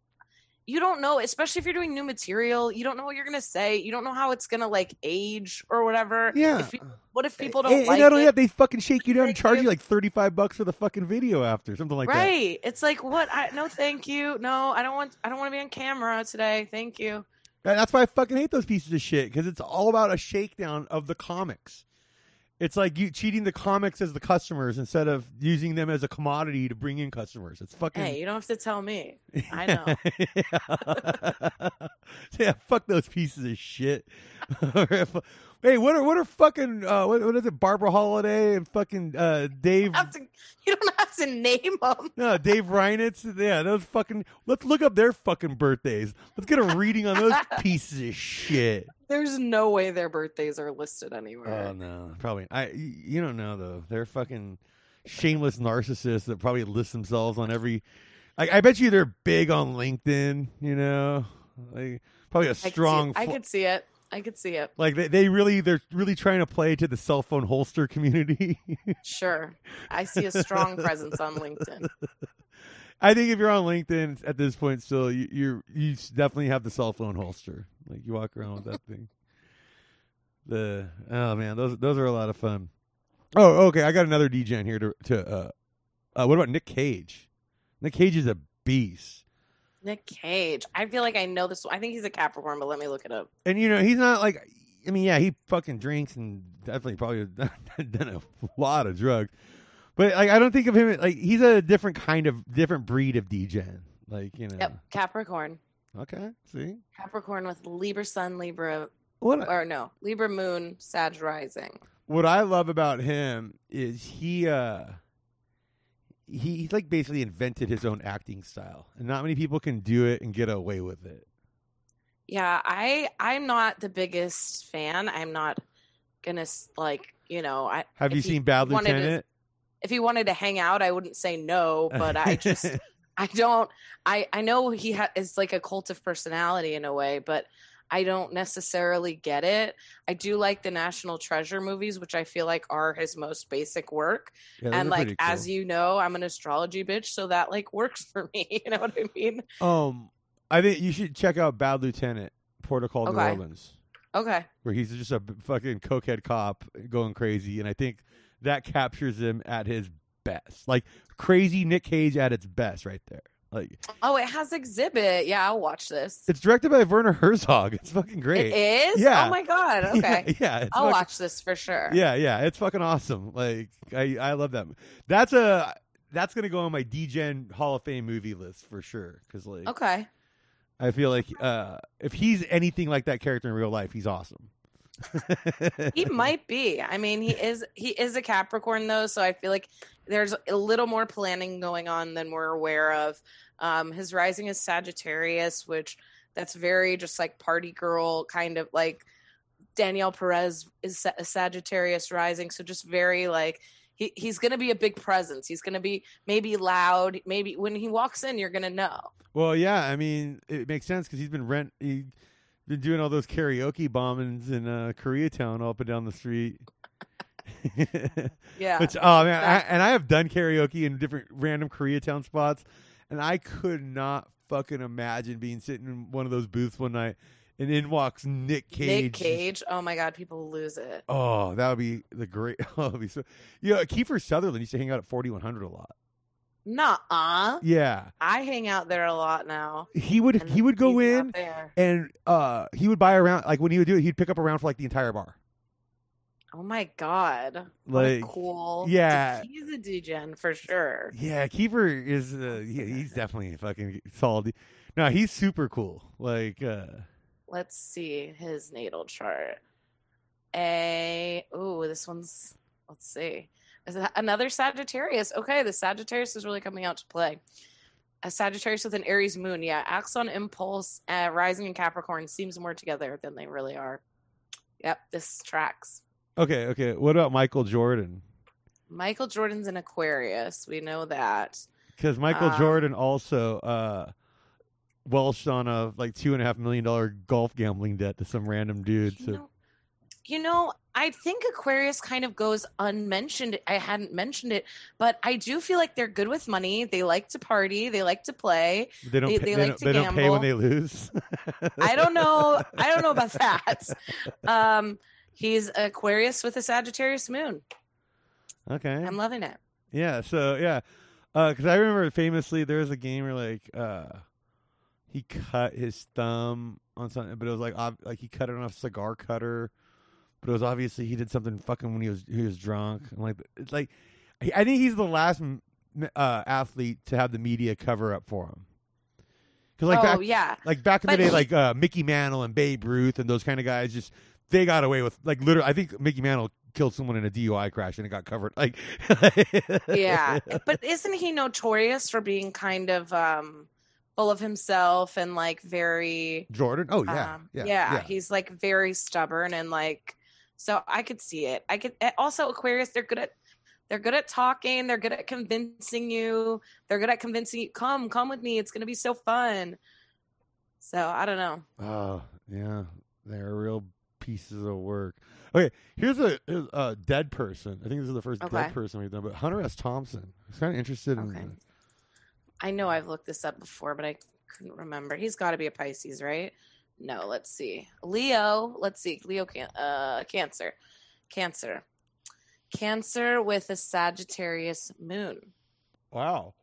you don't know, especially if you're doing new material, you don't know what you're gonna say. You don't know how it's gonna like age or whatever. Yeah. If you, what if people don't and, and like not only that, they fucking shake you down and charge you you. like thirty five bucks for the fucking video after something like that. right. It's like what? I no, thank you. No, I don't want. I don't want to be on camera today. Thank you. That's why I fucking hate those pieces of shit because it's all about a shakedown of the comics. It's like you cheating the comics as the customers instead of using them as a commodity to bring in customers. It's fucking Hey, you don't have to tell me. I know. yeah. yeah, fuck those pieces of shit. hey, what are what are fucking uh, what, what is it? Barbara Holliday and fucking uh, Dave. Have to- you don't have to name them. No, Dave Reinitz. Yeah, those fucking. Let's look up their fucking birthdays. Let's get a reading on those pieces of shit. There's no way their birthdays are listed anywhere. Oh no, probably. I. You don't know though. They're fucking shameless narcissists that probably list themselves on every. I, I bet you they're big on LinkedIn. You know, like probably a I could see it. strong. I could see it. I could see it. like they, they really they're really trying to play to the cell phone holster community. Sure. I see a strong presence on LinkedIn. I think if you're on LinkedIn at this point, still you you're, you definitely have the cell phone holster. Like you walk around with that thing. The oh man, those those are a lot of fun. Oh, okay. I got another degen here to to. Uh, uh, what about Nick Cage? Nick Cage is a beast, Nick Cage. I feel like I know this. I think he's a Capricorn, but let me look it up. and you know he's not like. I mean, yeah, he fucking drinks and definitely probably done a lot of drugs, but like I don't think of him like he's a different kind of different breed of degen. Like you know. Yep, Capricorn. Okay. See Capricorn with Libra Sun, Libra, what or no, Libra Moon, Sag Rising. what I love about him is he uh he he's like basically invented his own acting style, and not many people can do it and get away with it. Yeah, I I'm not the biggest fan. I'm not gonna s- like you know. I Have you seen Bad Lieutenant? If he wanted to hang out, I wouldn't say no, but I just I don't. I I know he ha- is like a cult of personality in a way, but I don't necessarily get it. I do like the National Treasure movies, which I feel like are his most basic work. Yeah, and like pretty as you know, I'm an astrology bitch, so that like works for me. You know what I mean? um, I think you should check out Bad Lieutenant, Port New Okay. Orleans, Okay. where he's just a fucking cokehead cop going crazy, and I think that captures him at his best, like crazy Nick Cage at its best, right there. Like Oh, it has exhibit. Yeah, I'll watch this. it's directed by Werner Herzog. It's fucking great. It is. Yeah. Oh my god. Okay. Yeah, yeah I'll fucking- watch this for sure. Yeah, yeah, it's fucking awesome. Like I, I love that. That's a that's gonna go on my Degen Hall of Fame movie list for sure. Because like Okay. I feel like uh, if he's anything like that character in real life, he's awesome. He might be. I mean, he is he is a Capricorn though, so I feel like there's a little more planning going on than we're aware of. Um, his rising is Sagittarius, which that's very just like party girl kind of like Danielle Perez is a Sagittarius rising, so just very like he, he's going to be a big presence. He's going to be maybe loud. Maybe when he walks in, you're going to know. Well, yeah, I mean it makes sense because he's been rent he been doing all those karaoke bombings in uh, Koreatown all up and down the street. Yeah. Which oh man, I, and I have done karaoke in different random Koreatown spots, and I could not fucking imagine being sitting in one of those booths one night, and in walks Nick Cage. Nick Cage. Oh my God, people lose it. Oh, that would be the great. Oh, be so. You know, Kiefer Sutherland used to hang out at forty one hundred a lot. Nuh-uh. Yeah, I hang out there a lot now. he would he would go in and uh he would buy around like when he would do it, he'd pick up around for like the entire bar. Oh my god! Like, cool. yeah. he's a degen for sure. Yeah, Kiefer is uh, he, he's definitely fucking solid. No, he's super cool. Like. uh Let's see his natal chart. A oh, this one's. Let's see. Another Sagittarius? Okay, the Sagittarius is really coming out to play. A Sagittarius with an Aries moon. Yeah, Axon Impulse, uh, Rising in Capricorn seems more together than they really are. Yep, this tracks. Okay, okay. What about Michael Jordan? Michael Jordan's an Aquarius. We know that. Because Michael Um, Jordan also uh, welched on a like two and a half million dollar golf gambling debt to some random dude. So know, you know, I think Aquarius kind of goes unmentioned. I hadn't mentioned it, but I do feel like they're good with money. They like to party. They like to play. They don't. They- pay, they they like don't, to they don't pay when they lose. I don't know. I don't know about that. Um, he's Aquarius with a Sagittarius moon. Okay. I'm loving it. Yeah. So yeah, because I remember famously there was a game where like uh, he cut his thumb on something, but it was like ob- like he cut it on a cigar cutter, but it was obviously he did something fucking when he was he was drunk. And like it's like I I think he's the last uh, athlete to have the media cover up for him. Because like oh back yeah, like back in the day, he- like uh, Mickey Mantle and Babe Ruth and those kind of guys, just they got away with like literally. I think Mickey Mantle killed someone in a DUI crash and it got covered. Like, yeah. But isn't he notorious for being kind of um full of himself and like very Jordan. Oh yeah, um, yeah, yeah, he's like very stubborn and like so I could see it. I could eh, also Aquarius. They're good at they're good at talking. They're good at convincing you. They're good at convincing you. Come, come with me. It's gonna be so fun. So I don't know. Oh yeah, they're real pieces of work. Okay, here's a, a dead person. I think this is the first Okay. dead person we've done, but Hunter S. Thompson. I was kind of interested in. Okay. I know I've looked this up before, but I couldn't remember. He's got to be a Pisces, right? No, let's see. Leo, let's see. Leo can uh Cancer. Cancer. Cancer with a Sagittarius moon. Wow.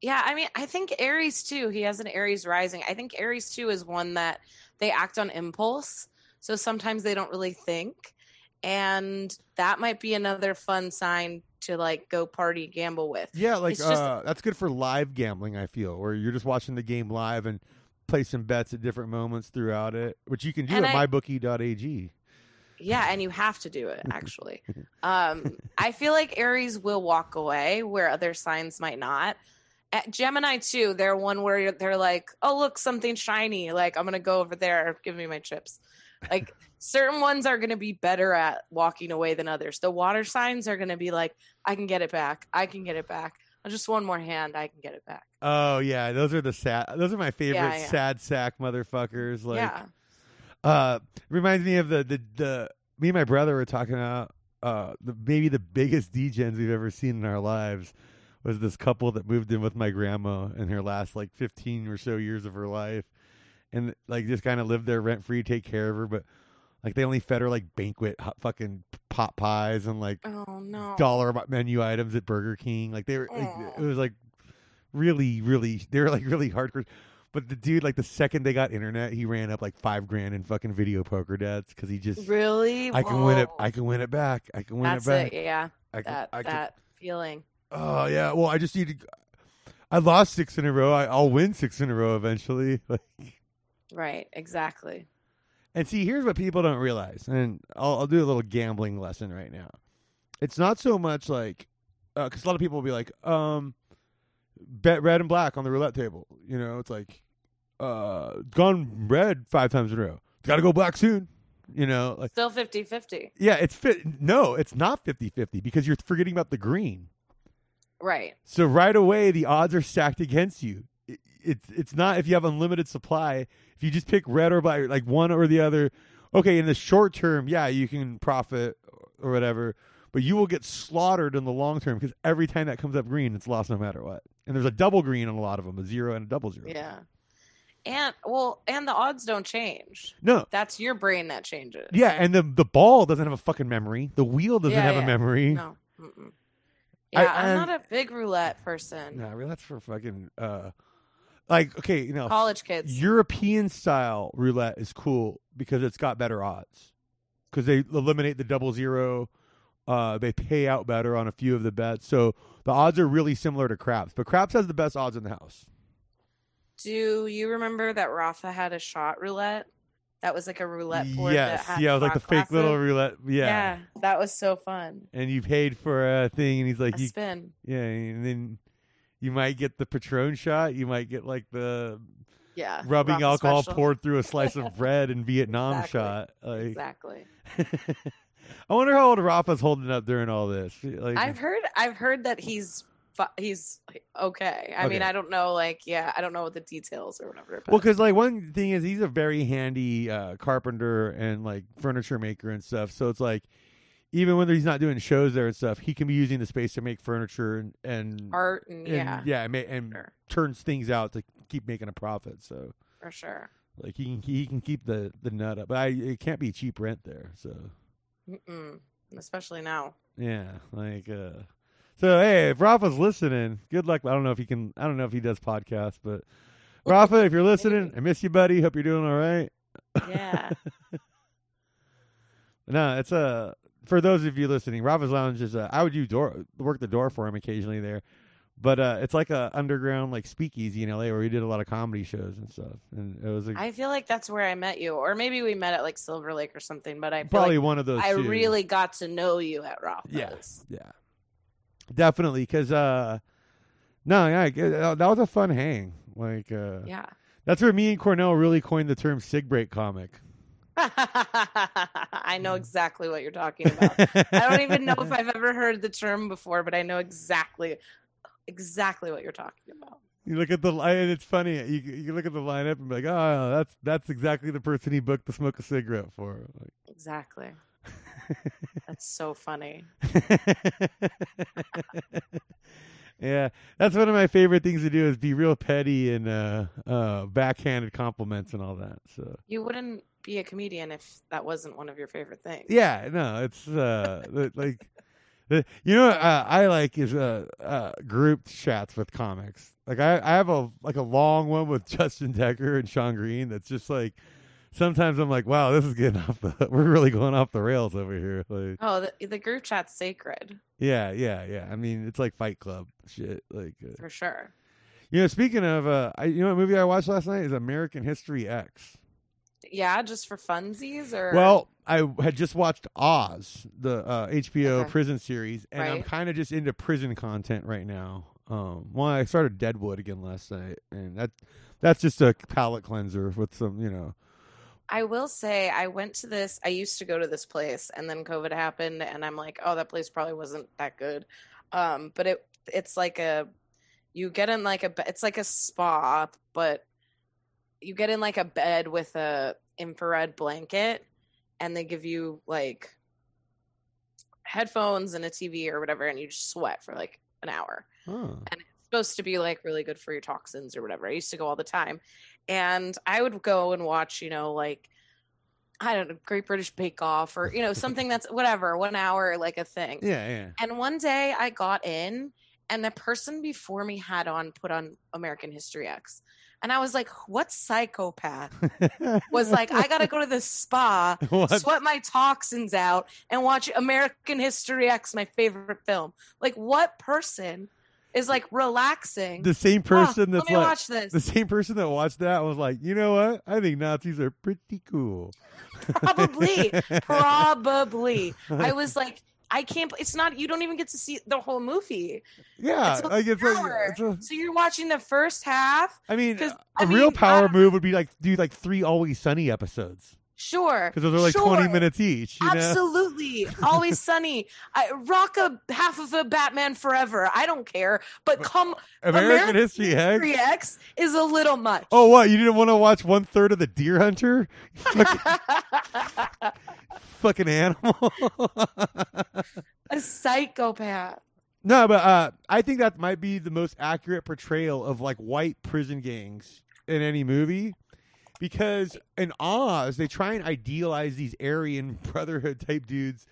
Yeah, I mean, I think Aries too. He has an Aries rising. I think Aries too is one that they act on impulse. So sometimes they don't really think. And that might be another fun sign to like go party gamble with. Yeah, like It's just- uh, that's good for live gambling. I feel where you're just watching the game live and placing bets at different moments throughout it, which you can do And at I- mybookie.ag. Yeah, and you have to do it actually. um, I feel like Aries will walk away where other signs might not. At Gemini too, they're one where they're like, "Oh, look, something shiny! Like I'm gonna go over there. Give me my chips." Like certain ones are gonna be better at walking away than others. The water signs are gonna be like, "I can get it back. I can get it back. Just one more hand, I can get it back." Oh yeah, those are the sad. Those are my favorite Yeah, yeah. sad sack motherfuckers. Like, yeah, uh, reminds me of the the the me and my brother were talking about uh the maybe the biggest degens we've ever seen in our lives was this couple that moved in with my grandma in her last like 15 or so years of her life and like just kind of lived there rent free take care of her but like they only fed her like banquet hot fucking pot pies and like Oh no. dollar menu items at Burger King. Like they were, like, it was like really, really, they were like really hardcore. But the dude, like the second they got internet, he ran up like five grand in fucking video poker debts because he just, Really? I can win it, I can win it back, I can win That's it back. it. Yeah. I can, That I can, that feeling. oh yeah. Well, I just need to. I lost six in a row. I, I'll win six in a row eventually. Like, Right. Exactly. And see, here's what people don't realize, and I'll, I'll do a little gambling lesson right now. It's not so much like, because a lot of people will be like, um, bet red and black on the roulette table. You know, it's like, uh, gone red five times in a row. Got to go black soon. You know, like, Still 50 50. yeah, it's fit. No, it's not 50 50 because you're forgetting about the green. Right. So right away, the odds are stacked against you. It, it's it's not if you have unlimited supply. If you just pick red or black, like one or the other, okay. In the short term, yeah, you can profit or whatever, but you will get slaughtered in the long term because every time that comes up green, it's lost no matter what. And there's a double green on a lot of them, a zero and a double zero. Yeah. And well, and the odds don't change. No, That's your brain that changes. yeah, and the the ball doesn't have a fucking memory. The wheel doesn't Yeah, have a memory. No. Mm-mm. Yeah, I, am I'm- not a big roulette person. No, really, that's for fucking uh, like okay, you know, College kids. European style roulette is cool because it's got better odds because they eliminate the double zero. Uh, they pay out better on a few of the bets, so the odds are really similar to craps. But craps has the best odds in the house. Do you remember that Rafa had a shot roulette? That was like a roulette board. yes, that had yeah, it was like the fake little roulette. Yeah. that was so fun. and you paid for a thing, and he's like, a you, spin. yeah, and then you might get the Patron shot, you might get like the Yeah. rubbing alcohol special. poured through a slice of bread in Vietnam Exactly. shot. Like, Exactly. I wonder how old Rafa's holding up during all this. Like, I've heard I've heard that he's he's okay. I mean, I don't know, like, yeah, I don't know what the details or whatever. But Well, because like one thing is he's a very handy uh, carpenter and like furniture maker and stuff. So it's like even when he's not doing shows there and stuff, he can be using the space to make furniture and and, art and, and yeah, yeah, and, and sure, turns things out to keep making a profit. So for sure. like he can he can keep the the nut up, but I, it can't be cheap rent there. So Mm-mm. Especially now. yeah, like uh. So hey, if Rafa's listening, good luck. I don't know if he can. I don't know if he does podcasts, but Rafa, if you're listening, I miss you, buddy. Hope you're doing all right. Yeah. No, it's a for those of you listening, Rafa's Lounge is. A, I would do door work the door for him occasionally there, but uh, it's like a underground like speakeasy in LA where we did a lot of comedy shows and stuff, and it was a, I feel like that's where I met you, or maybe we met at like Silver Lake or something. But I probably like one of those. I two. really got to know you at Rafa's. Yeah. yeah, definitely because uh, no, yeah, that was a fun hang. Like uh, Yeah. that's where me and Cornell really coined the term "cig break comic." I know exactly what you're talking about. I don't even know if I've ever heard the term before, but I know exactly exactly what you're talking about. You look at the line, and it's funny. You you look at the lineup and be like, "Oh, that's that's exactly the person he booked to smoke a cigarette for." Like, Exactly. That's so funny. yeah, that's one of my favorite things to do is be real petty and uh, uh, backhanded compliments and all that. So You wouldn't be a comedian if that wasn't one of your favorite things. yeah, no, it's uh, like you know what uh, I like is uh, uh, group chats with comics. Like I, I have a like a long one with Justin Decker and Sean Green. That's just like sometimes I'm like, wow, this is getting off the. We're really going off the rails over here. Like Oh, the, the group chat's sacred yeah, yeah, yeah. I mean, it's like Fight Club shit. Like uh, for sure. you know, speaking of, uh, I, you know, what movie I watched last night is American History X. Yeah, just for funsies or Well, I had just watched Oz, the uh, HBO Okay. prison series, and I'm kind of just into prison content right now. Um, well, I started Deadwood again last night, and that that's just a palate cleanser with some, you know. I will say I went to this. I used to go to this place, and then COVID happened, and I'm like, oh, that place probably wasn't that good. Um, but it it's like a you get in like a it's like a spa, but you get in like a bed with a infrared blanket, and they give you like headphones and a TV or whatever, and you just sweat for like an hour Huh. and it's supposed to be like really good for your toxins or whatever. I used to go all the time, and I would go and watch, you know, like I don't know, Great British Bake Off or you know something that's whatever, one hour like a thing. Yeah, yeah. And one day I got in, and the person before me had on put on American History X. And I was like, what psychopath was like, I gotta go to the spa, What? sweat my toxins out, and watch American History X, my favorite film. Like, what person is like relaxing? the same "Oh, person let that's like watch this. the same person that watched that was like, you know what? I think Nazis are pretty cool. Probably, probably. I was like, I can't. It's not. You don't even get to see the whole movie. yeah, It's like it's, like, it's a, So you're watching the first half. I mean, a I real mean, power I- move would be like do like three Always Sunny episodes Sure, because those are like sure. twenty minutes each. You know? Absolutely, always sunny. I rock a half of a Batman Forever. I don't care, but come American, American History X. X is a little much. Oh, what? You didn't want to watch one third of the Deer Hunter? Fucking, fucking animal. a psychopath. no, but uh, I think that might be the most accurate portrayal of like white prison gangs in any movie. Because in Oz, they try and idealize these Aryan Brotherhood type dudes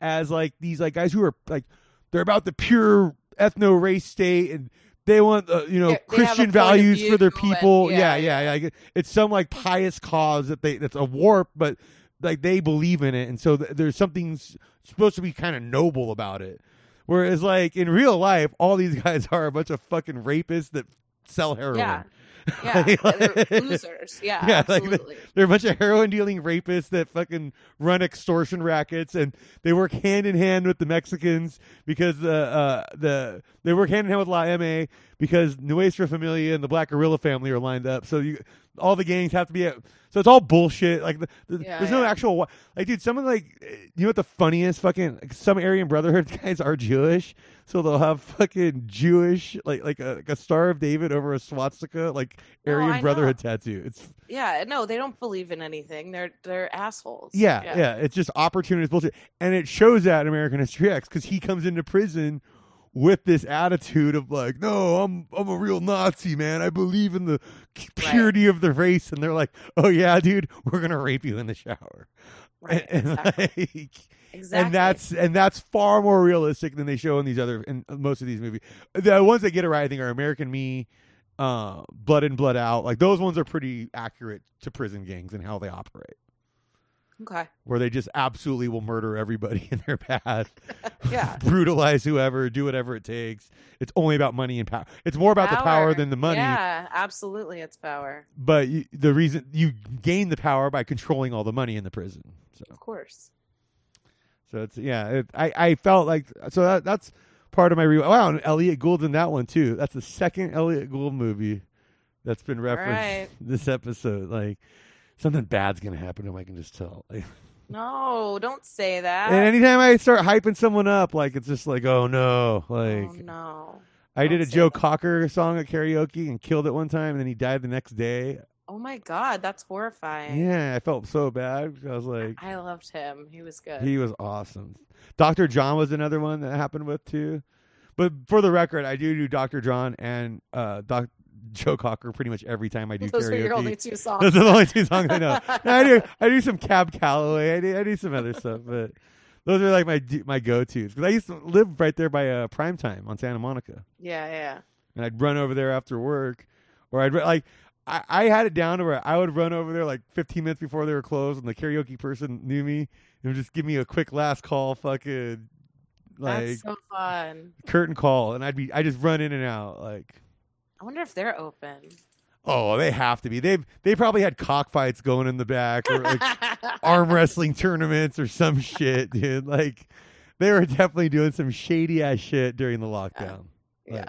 as like these like guys who are like they're about the pure ethno race state and they want uh, you know They- they have a Christian values for their view and- people. yeah, yeah, yeah, yeah. It's some like pious cause that they that's a warp, but like they believe in it, and so th- there's something s- supposed to be kind of noble about it. Whereas like in real life, all these guys are a bunch of fucking rapists that sell heroin. Yeah, yeah, Like- they're losers. Yeah, Yeah, like absolutely. They're a bunch of heroin dealing rapists that fucking run extortion rackets, and they work hand in hand with the Mexicans because the uh, the they work hand in hand with La Ma because Nuestra Familia and the Black Guerrilla family are lined up. So you all the gangs have to be at. So it's all bullshit. Like the, the, Yeah, there's no yeah. actual like, dude. some Someone like eh, you know what the funniest fucking like, some Aryan Brotherhood guys are Jewish, so they'll have fucking Jewish like like a, like a Star of David over a swastika like Aryan Brotherhood tattoo. It's Yeah, no, they don't believe in anything. They're they're assholes. yeah, yeah, It's just opportunist bullshit, and it shows that in American History X because he comes into prison with this attitude of like, no, I'm I'm a real Nazi man. I believe in the purity of the race, and they're like, oh yeah, dude, we're gonna rape you in the shower, Right, and, and, exactly. like, exactly. and that's and that's far more realistic than they show in these other in most of these movies. The ones that get it right, I think, are American Me. Uh, blood in, blood out. Like those ones are pretty accurate to prison gangs and how they operate okay. where they just absolutely will murder everybody in their path, Yeah. brutalize whoever, do whatever it takes. It's only about money and power. It's more about the power than the money. Yeah, absolutely, it's power. But you, the reason you gain the power by controlling all the money in the prison. So, Of course. so it's yeah. It, I I felt like so that that's part of my re. Wow, and Elliott Gould in that one too. That's the second Elliott Gould movie that's been referenced right. this episode. Like something bad's gonna happen to him. I can just tell. No, don't say that. And anytime I start hyping someone up, like it's just like, oh no, oh like no. I did don't a Joe that. Cocker song at karaoke and killed it one time, and then he died the next day. Oh my god, that's horrifying. Yeah, I felt so bad. I was like, I loved him. He was good. he was awesome. Doctor John was another one that happened with too. But for the record, I do do Doctor John and uh, Doc Joe Cocker pretty much every time I do Those karaoke. are your only two songs. Those are the only two songs I know. No, I do I do some Cab Calloway. I do, I do some other stuff, but those are like my my go tos because I used to live right there by uh, Prime Time on Santa Monica, yeah, yeah. and I'd run over there after work, or I'd like. I, I had it down to where I would run over there like 15 minutes before they were closed, and the karaoke person knew me and would just give me a quick last call, fucking like That's so fun. curtain call, and I'd be I just run in and out like. I wonder if they're open. Oh, they have to be. They've they probably had cockfights going in the back, or like arm wrestling tournaments or some shit, dude. Like they were definitely doing some shady ass shit during the lockdown. yeah,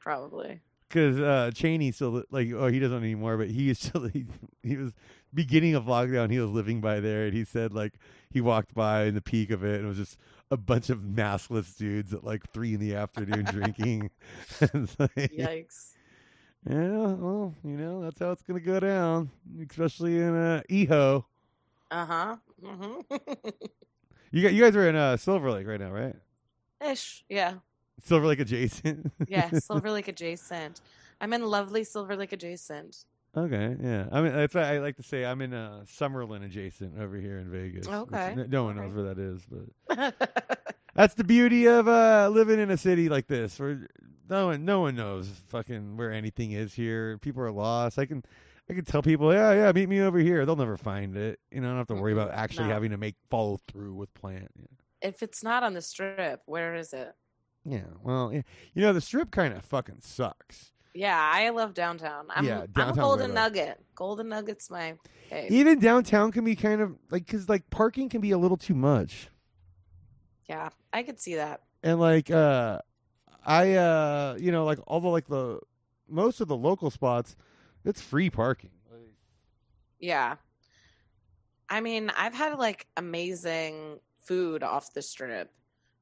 probably. Because uh, Cheney still like oh he doesn't anymore, but he used to he, he was beginning of lockdown. He was living by there, and he said like he walked by in the peak of it, and it was just a bunch of maskless dudes at like three in the afternoon drinking. Like, Yikes. Yeah, well, you know that's how it's gonna go down, especially in uh, Eho. Uh huh. hmm You got you guys are in uh, Silver Lake right now, right? Ish. Yeah. Silver Lake adjacent. Yeah. Silver Lake adjacent. I'm in lovely Silver Lake adjacent. okay, yeah. I mean that's why I like to say I'm in uh, Summerlin adjacent over here in Vegas. Okay, no one knows where that is, but that's the beauty of uh, living in a city like this, where no one no one knows fucking where anything is here. People are lost. I can. I can tell people, yeah, yeah, meet me over here. They'll never find it. You know, I don't have to worry about actually No. having to make follow through with plan. Yeah. if it's not on the strip, where is it? Yeah, well, yeah. you know, the strip kind of fucking sucks. Yeah, I love downtown. I'm, Yeah, I'm a Golden Nugget. Golden Nugget's my. Hey. Even downtown can be kind of like because like parking can be a little too much, Yeah, I could see that. and like uh, I uh, you know, like all the like the most of the local spots, it's free parking. Yeah. I mean, I've had like amazing food off the strip.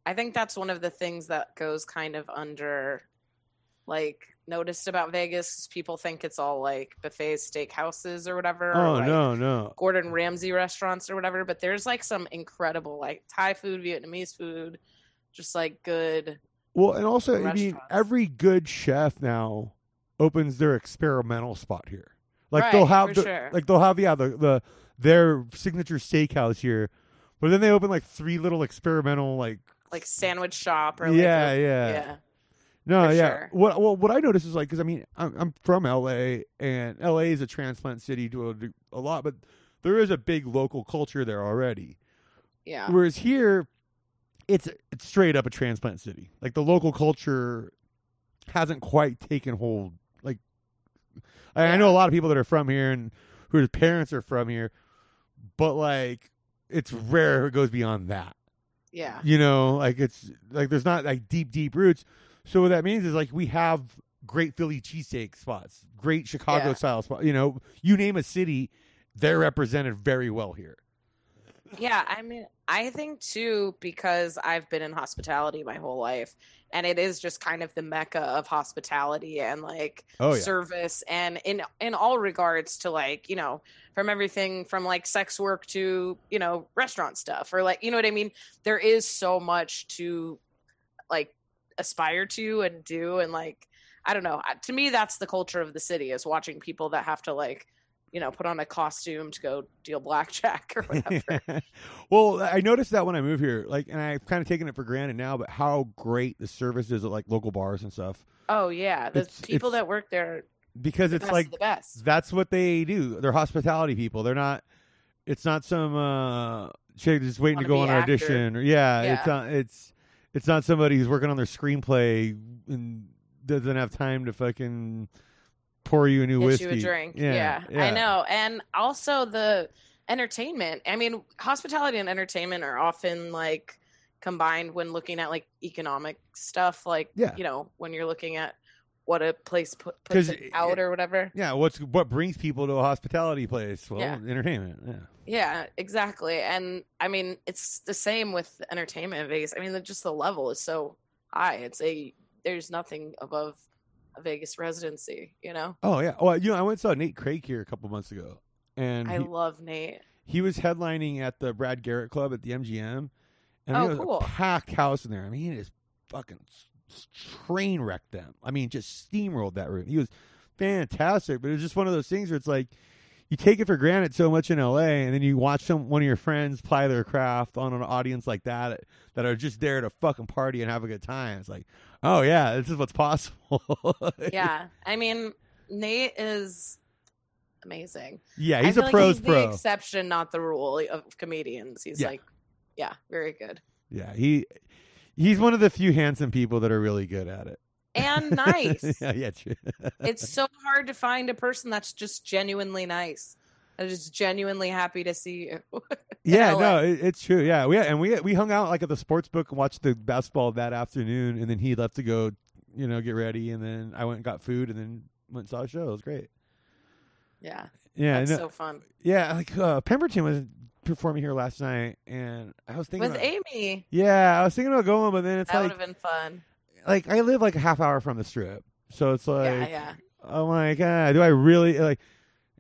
I think that's one of the things that goes kind of under like noticed about Vegas. is People think it's all like buffet steakhouses or whatever. or, oh like, no, no, Gordon Ramsay restaurants or whatever, but there's like some incredible like Thai food, Vietnamese food, just like good. Well, and also, I mean, every good chef now opens their experimental spot here. Like they'll have, for the, sure. like they'll have, yeah, the, the their signature steakhouse here, but then they open like three little experimental, like, Like sandwich shop or like yeah, a- yeah, yeah. no, yeah. sure. What, well, what I notice is like, because I mean, I'm, I'm from LA, and LA is a transplant city to a, a lot, but there is a big local culture there already. Yeah. Whereas here, it's it's straight up a transplant city. Like the local culture hasn't quite taken hold. Like I, I know a lot of people that are from here and whose parents are from here, but like it's rare it goes beyond that. Yeah. You know, like it's like there's not like deep deep roots. So what that means is like we have great Philly cheesesteak spots, great Chicago Yeah. style spots. You know, you name a city, they're represented very well here. Yeah, I mean, I think too because I've been in hospitality my whole life, and it is just kind of the mecca of hospitality and like Oh yeah, service, and in in all regards to like you know from everything from like sex work to you know restaurant stuff or like you know what I mean. There is so much to like aspire to and do, and like I don't know. To me, that's the culture of the city is watching people that have to like you know put on a costume to go deal blackjack or whatever. well, I noticed that when I moved here, like, and I've kind of taken it for granted now, but how great the service is at like local bars and stuff. Oh yeah, the It's- people it's- that work there, Because the it's like the best. that's what they do. They're hospitality people. They're not. It's not some uh chick just waiting to go on an actor. audition. Or yeah, it's not. It's it's not somebody who's working on their screenplay and doesn't have time to fucking pour you a new Get whiskey. you a drink. Yeah, Yeah, I know. And also the entertainment. I mean, hospitality and entertainment are often like combined when looking at like economic stuff. Like, Yeah. you know, when you're looking at what a place put, puts it- out or whatever. Yeah, what's what brings people to a hospitality place? Well, Yeah. entertainment. Yeah. Yeah, exactly. And I mean, it's the same with entertainment in Vegas. I mean, the, just the level is so high. It's a there's nothing above Vegas residency. You know, Oh yeah. Well, you know, I went and saw Nate Craig here a couple months ago, and I he, love Nate. he was headlining at the Brad Garrett Club at the MGM, and Oh, it was cool. a packed house in there. I mean, he just fucking train wrecked them. I mean, just steamrolled that room. He was fantastic, but it was just one of those things where it's like you take it for granted so much in LA, and then you watch some one of your friends ply their craft on an audience like that that are just there to fucking party and have a good time. It's like, oh yeah, this is what's possible. yeah, I mean, Nate is amazing. yeah, he's a like pros he's pro. The exception, not the rule of comedians. He's Yeah. like, yeah, very good Yeah, he he's one of the few handsome people that are really good at it. and nice. yeah, yeah, true. it's so hard to find a person that's just genuinely nice. That is genuinely happy to see you. yeah, LA. no, it, it's true. Yeah, we and we we hung out like at the sports book and watched the basketball that afternoon, and then he left to go, you know, get ready, and then I went and got food, and then went and saw a show. It was great. yeah, Yeah, no- so fun. yeah, like uh, Pemberton was performing here last night, and I was thinking, With about, Amy, yeah, I was thinking about going, but then it's that would like, have been fun. like I live like a half hour from the strip, so it's like, yeah, yeah. I'm like, ah, do I really like?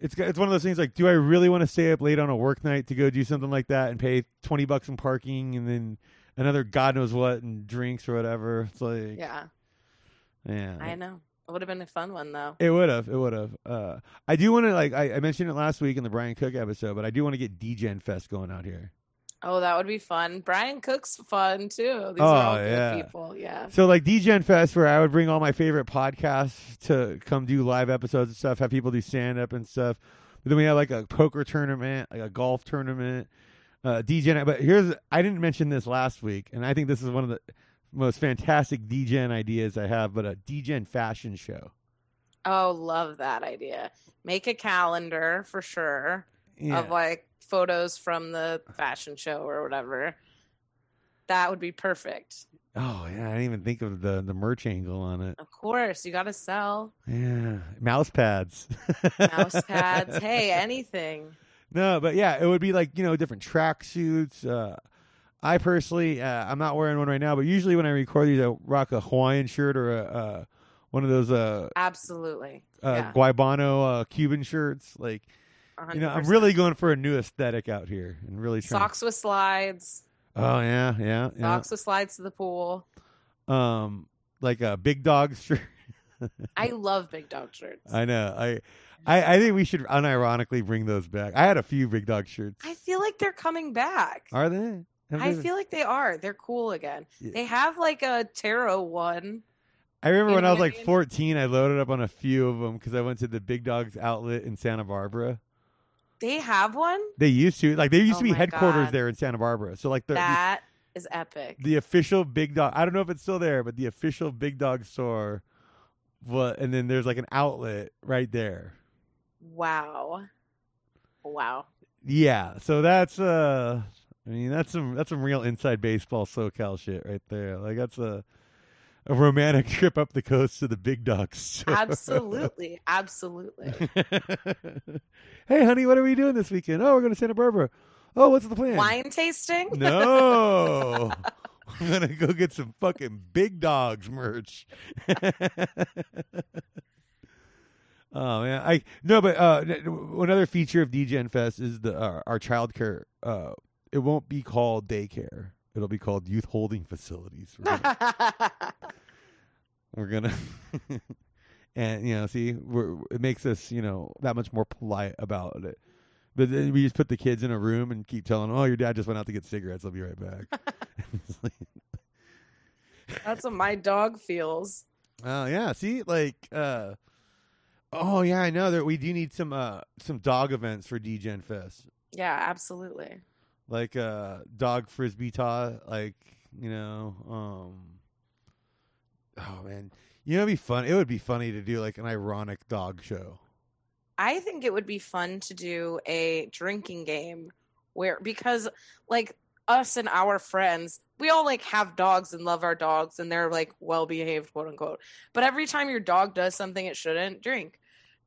It's it's one of those things like, do I really want to stay up late on a work night to go do something like that and pay twenty bucks in parking and then another God knows what and drinks or whatever? It's like, Yeah, yeah, I know. It would have been a fun one though. it would have, it would have. Uh, I do want to like, I, I mentioned it last week in the Brian Cook episode, but I do want to get Degen Fest going out here. Oh, that would be fun. Brian Cook's fun too. These Oh, are all yeah. good people. Yeah. So like Degen Fest, where I would bring all my favorite podcasts to come do live episodes and stuff, have people do stand up and stuff. But then we had like a poker tournament, like a golf tournament, uh, Degen. But here's I didn't mention this last week, and I think this is one of the most fantastic Degen ideas I have. But a Degen fashion show. Oh, love that idea. Make a calendar for sure Yeah. of like photos from the fashion show or whatever. That would be perfect. oh yeah, I didn't even think of the the merch angle on it. Of course, you got to sell Yeah, mouse pads. mouse pads. hey, anything. No, but yeah, it would be like you know different track suits. Uh, I personally, uh, I'm not wearing one right now, but usually when I record these, I rock a Hawaiian shirt or a uh, one of those uh, Absolutely. uh, yeah. guayabera uh, Cuban shirts. Like you know, I'm really going for a new aesthetic out here and really trying. socks with slides. Oh yeah, yeah, yeah. Socks with slides to the pool. Um, like a big dog shirt. I love big dog shirts. I know. I, I, I think we should unironically bring those back. I had a few big dog shirts. I feel like they're coming back. Are they? Have I they- feel like they are. They're cool again. Yeah. They have like a tarot one. I remember You when I was like mean? 14, I loaded up on a few of them because I went to the Big Dogs outlet in Santa Barbara. They have one? They used to like there used Oh to be headquarters God. there in Santa Barbara. So like the, the That is epic. the official Big Dog. I don't know if it's still there, but the official Big Dog store. What? And then there's like an outlet right there. Wow. Wow. Yeah. So that's uh, I mean that's some that's some real inside baseball SoCal shit right there. Like that's a. a romantic trip up the coast to the big ducks. Absolutely, absolutely. hey, honey, what are we doing this weekend? Oh, we're going to Santa Barbara. Oh, what's the plan? Wine tasting? No. I'm gonna go get some fucking big dogs merch. oh man, I no, but uh, another feature of Degen Fest is the uh, our childcare. Uh, it won't be called daycare. It'll be called youth holding facilities. We're gonna and you know, see, we're, it makes us you know that much more polite about it. But then we just put the kids in a room and keep telling them, "Oh, your dad just went out to get cigarettes. I'll be right back." That's what my dog feels. Oh yeah, see, like, uh, oh yeah, I know that we do need some uh some dog events for Degen Fest, Yeah, absolutely. like uh dog frisbee toss, like you know, um, oh man, you know, it'd be fun. It would be funny to do like an ironic dog show. I think it would be fun to do a drinking game where because like us and our friends, we all like have dogs and love our dogs and they're like well behaved, quote unquote. But every time your dog does something it shouldn't, drink.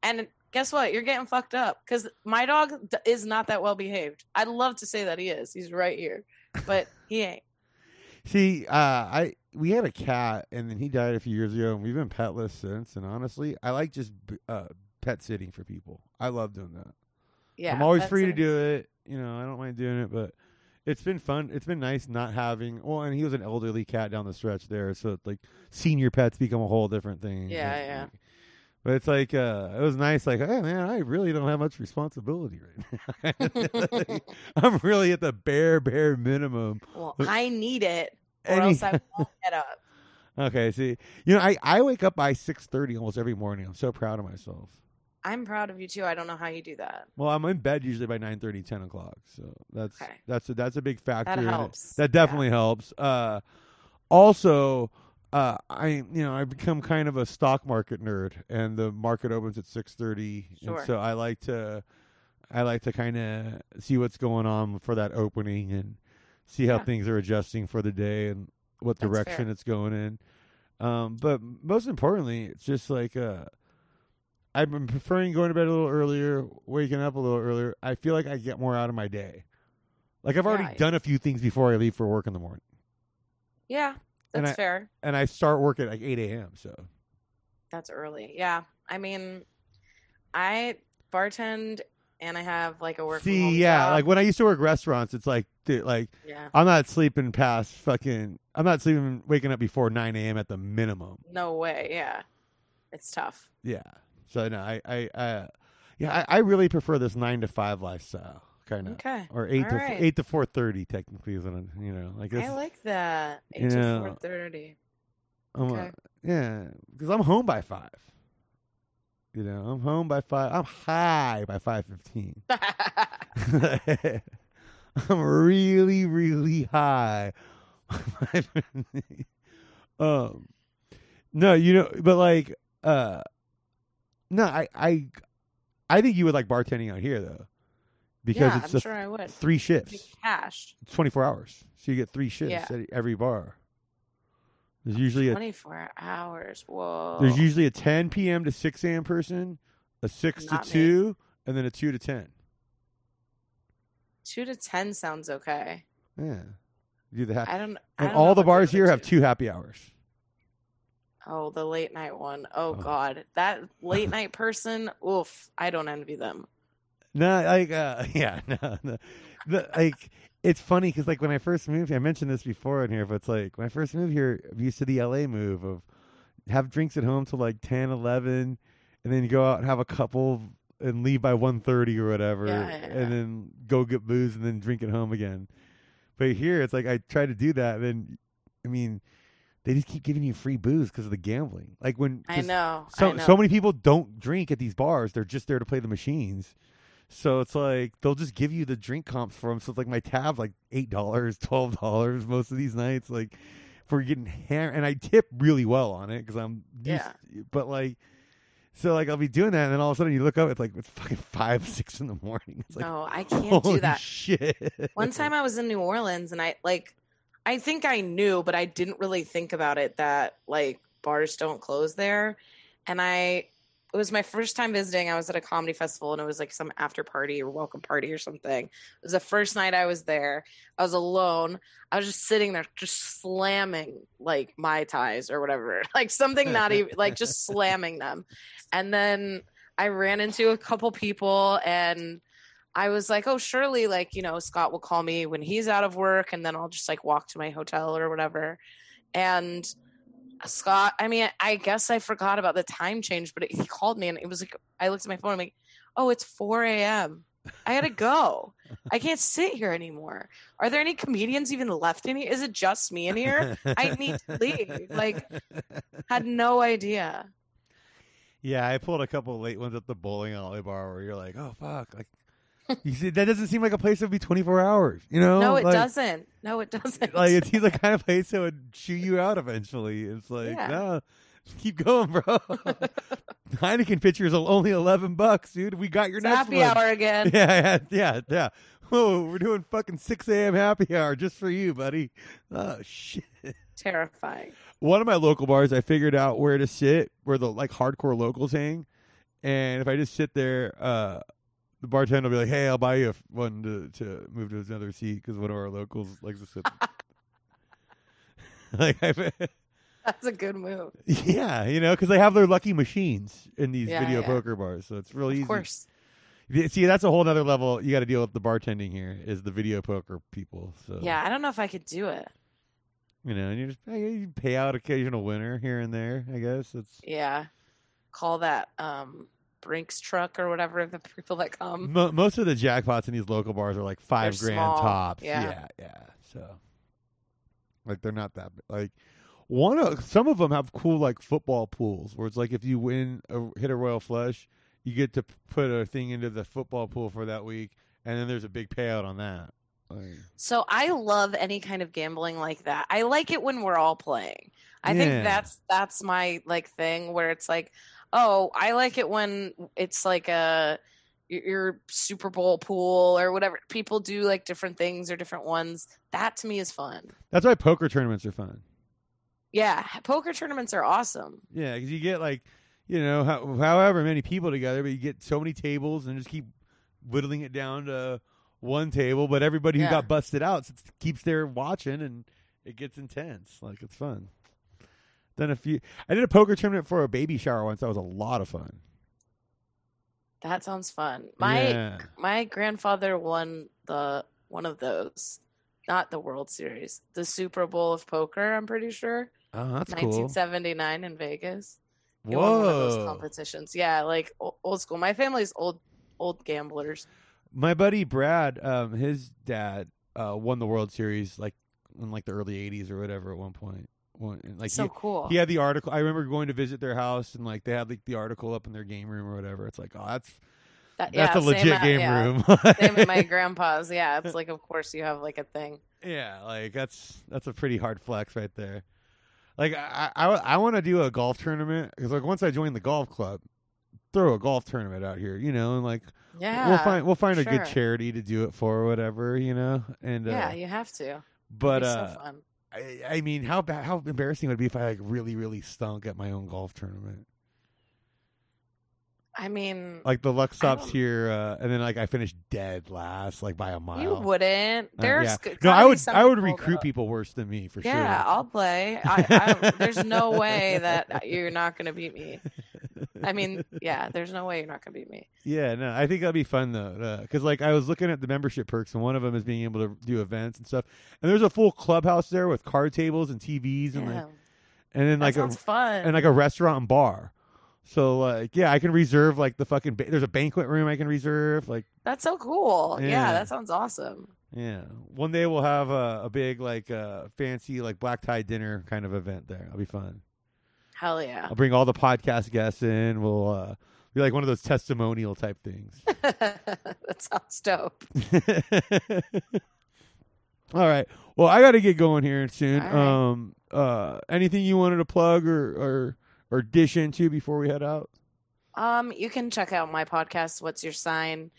And guess what? You're getting fucked up because my dog d- is not that well behaved. I'd love to say that he is. He's right here, but he ain't. See, uh, I we had a cat, and then he died a few years ago, and we've been petless since. And honestly, I like just uh, pet sitting for people. I love doing that. Yeah, I'm always free to do it. You know, I don't mind doing it, but it's been fun. It's been nice not having. Well, and he was an elderly cat down the stretch there, so like senior pets become a whole different thing. Yeah, But, yeah. But it's like uh it was nice. Like, hey man, I really don't have much responsibility right now. I'm really at the bare bare minimum. Well, I need it, or Any- else I won't get up. Okay, see, you know, I I wake up by six thirty almost every morning. I'm so proud of myself. I'm proud of you too. I don't know how you do that. Well, I'm in bed usually by 9:30, 10 o'clock. So that's Okay. that's a, that's a big factor. That helps. That definitely helps. Uh, also, uh, I you know I become kind of a stock market nerd, and the market opens at 6:30, Sure. and so I like to I like to kind of see what's going on for that opening and see how Yeah. things are adjusting for the day and what That's direction fair. it's going in. Um, but most importantly, it's just like uh, I've been preferring going to bed a little earlier, waking up a little earlier. I feel like I get more out of my day. Like I've already Yeah. done a few things before I leave for work in the morning, Yeah, And that's I- fair. and I start work at like eight a.m. So That's early. Yeah. I mean, I bartend and I have like a work. from see, yeah, job. like when I used to work restaurants, it's like, dude, like yeah. I'm not sleeping past fucking. I'm not sleeping, waking up before nine a.m. at the minimum. No way. Yeah. It's tough. Yeah. So no, I, I, uh, yeah, I, I really prefer this nine to five lifestyle kind of, Okay. or eight All to right. eight to four thirty technically is what I'm, you know, like this. I like that. Eight to four thirty. I'm, uh, yeah, because I'm home by five. You know, I'm home by five. I'm high by five fifteen. I'm really, really high. um, no, you know, but like, uh, no, I, I, I think you would like bartending out here though, because yeah, it's I'm sure I would. three shifts, cash. it's 24 hours, so you get three shifts Yeah. at every bar. There's usually a Twenty four hours. Whoa. there's usually a 10 p.m. to 6 a.m. person, a 6 Not to me. 2, and then a 2 to 10. two to ten sounds okay. Yeah, you do the ha- I don't. I and don't all the bars here have two happy hours. Oh, the late night one. Oh, Oh. God, that late night person. Oof, I don't envy them. No, like uh, yeah, no, no. The, like it's funny because like when I first moved, I mentioned this before in here, but it's like when I first moved here, I'm used to the LA move of have drinks at home till like 10, 11, and then you go out and have a couple and leave by 1.30 or whatever, Yeah, yeah, yeah. and then go get booze and then drink at home again. But here, it's like I try to do that, and then I mean, they just keep giving you free booze because of the gambling. Like when I know. so I know. so many people don't drink at these bars; they're just there to play the machines. So it's like they'll just give you the drink comps for them. So it's like my tab like eight dollars, twelve dollars most of these nights. Like for getting hammered, and I tip really well on it because I'm Yeah. But like, so like I'll be doing that, and then all of a sudden you look up, it's like it's fucking five, six in the morning. It's like no, I can't do that. shit. One time I was in New Orleans and I like, I think I knew, but I didn't really think about it that like bars don't close there. And I it was my first time visiting. I was at a comedy festival and it was like some after party or welcome party or something. It was the first night I was there. I was alone. I was just sitting there just slamming like my ties or whatever. Like something not even like just slamming them. And then I ran into a couple people and I was like, oh, surely, like, you know, Scott will call me when he's out of work and then I'll just like walk to my hotel or whatever. And Scott, I mean, I guess I forgot about the time change, but he called me and it was like, I looked at my phone. I'm like, oh, it's 4 a.m. I gotta go. I can't sit here anymore. Are there any comedians even left in here? Is it just me in here? I need to leave. Like, had no idea. Yeah, I pulled a couple late ones at the bowling alley bar where you're like, oh fuck, like you see, that doesn't seem like a place that would be 24 hours. You know? No, it Like- doesn't. No, it doesn't. Like it seems like kind of place that would chew you out eventually. It's like, Yeah. no, keep going, bro. Heineken pitchers are only 11 bucks, dude. We got your It's next happy one. hour again. Yeah, yeah, yeah, yeah. Whoa, we're doing fucking 6 a.m. happy hour just for you, buddy. Oh shit. Terrifying. One of my local bars, I figured out where to sit, where the like hardcore locals hang, and if I just sit there, uh, the bartender will be like, "Hey, I'll buy you f- one to to move to another seat because one of our locals likes to sit." like, I, That's a good move. yeah, you know, because they have their lucky machines in these Yeah, video yeah. poker bars, so it's really easy. Of course. See, that's a whole other level. You got to deal with the bartending here. Is the video poker people? So Yeah, I don't know if I could do it. you know, and you just you pay out occasional winner here and there. I guess it's Yeah. Call that um Brinks truck or whatever the people that come. Mo- most of the jackpots in these local bars are like 5 They're grand small, tops. yeah. yeah, yeah. So, like, they're not that like one. Of, some of them have cool like football pools where it's like if you win a, hit a royal flush, you get to put a thing into the football pool for that week, and then there's a big payout on that. Like, So I love any kind of gambling like that. I like it when we're all playing. I Yeah. think that's that's my like thing where it's like, oh, I like it when it's like a your, Super Bowl pool or whatever. People do like different things or different ones. That to me is fun. that's why poker tournaments are fun. Yeah, poker tournaments are awesome. Yeah, because you get like, you know, how, however many people together, but you get so many tables and just keep whittling it down to one table. But everybody who Yeah. got busted out keeps there watching, and it gets intense. Like it's fun. Then a few, I did a poker tournament for a baby shower once. That was a lot of fun. That sounds fun. My yeah. my grandfather won the one of those, not the World Series, the Super Bowl of poker. I'm pretty sure, Oh, that's cool. 1979 in Vegas. He won one of those competitions. Yeah, like old school. My family's old old gamblers. My buddy Brad, um, his dad uh, won the World Series like in like the early '80s or whatever at one point. One, like so he, cool. He had the article. I remember going to visit their house and like they had like the article up in their game room or whatever. It's like, oh, that's That- that's yeah, a legit at- game yeah. room. same at my grandpa's. Yeah, it's like of course you have like a thing. yeah, like that's that's a pretty hard flex right there. Like I I, I want to do a golf tournament because like once I join the golf club, throw a golf tournament out here, you know, and like Yeah, we'll find we'll find a good charity to do it for or whatever, you know. And uh, yeah, you have to. but uh, so. I, I mean, how bad, how embarrassing would it be if I like really, really stunk at my own golf tournament? I mean, Like the luck stops here, uh, and then like I finished dead last, like by a mile. you wouldn't. Uh, There's yeah. no, I would, I would recruit that- people worse than me for Yeah, sure. Yeah, I'll play. I, I there's no way that you're not going to beat me. I mean, yeah, there's no way you're not going to beat me. Yeah, no, I think that'd be fun though, because like I was looking at the membership perks, and one of them is being able to do events and stuff. And there's a full clubhouse there with card tables and TVs, and Yeah, like, and then that like a fun. and like a restaurant and bar. So like, yeah, I can reserve like the fucking. Ba- there's a banquet room I can reserve. Like, That's so cool. Yeah. Yeah. that sounds awesome. yeah, one day we'll have a, a big like uh, fancy like black tie dinner kind of event there. It'll be fun. Hell yeah. I'll bring all the podcast guests in. We'll uh, be like one of those testimonial type things. that sounds dope. All right. Well, I got to get going here soon. Right. Um, uh, anything you wanted to plug or or or dish into before we head out? Um, you can check out my podcast, What's Your Sign,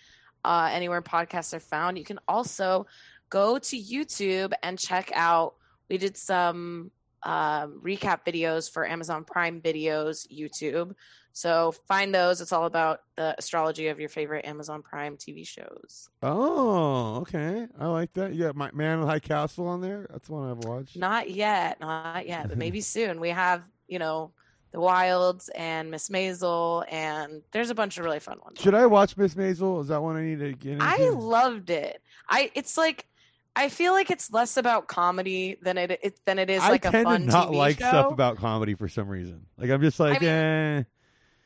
uh, anywhere podcasts are found. You can also go to YouTube and check out We did some um, recap videos for Amazon Prime Videos YouTube. So find those. It's all about the astrology of your favorite Amazon Prime TV shows. Oh, okay. I like that. Yeah, my Man in High Castle on there. That's one I've watched. Not yet, not yet, but maybe soon. We have, you know, The Wilds and Miss Maisel, and there's a bunch of really fun ones. Should I watch Miss Maisel? Is that one I need to get into? I loved it. I it's like I feel like it's less about comedy than it, it than it is like a tend fun to not TV like show. stuff about comedy for some reason. Like I'm just like, mean, eh.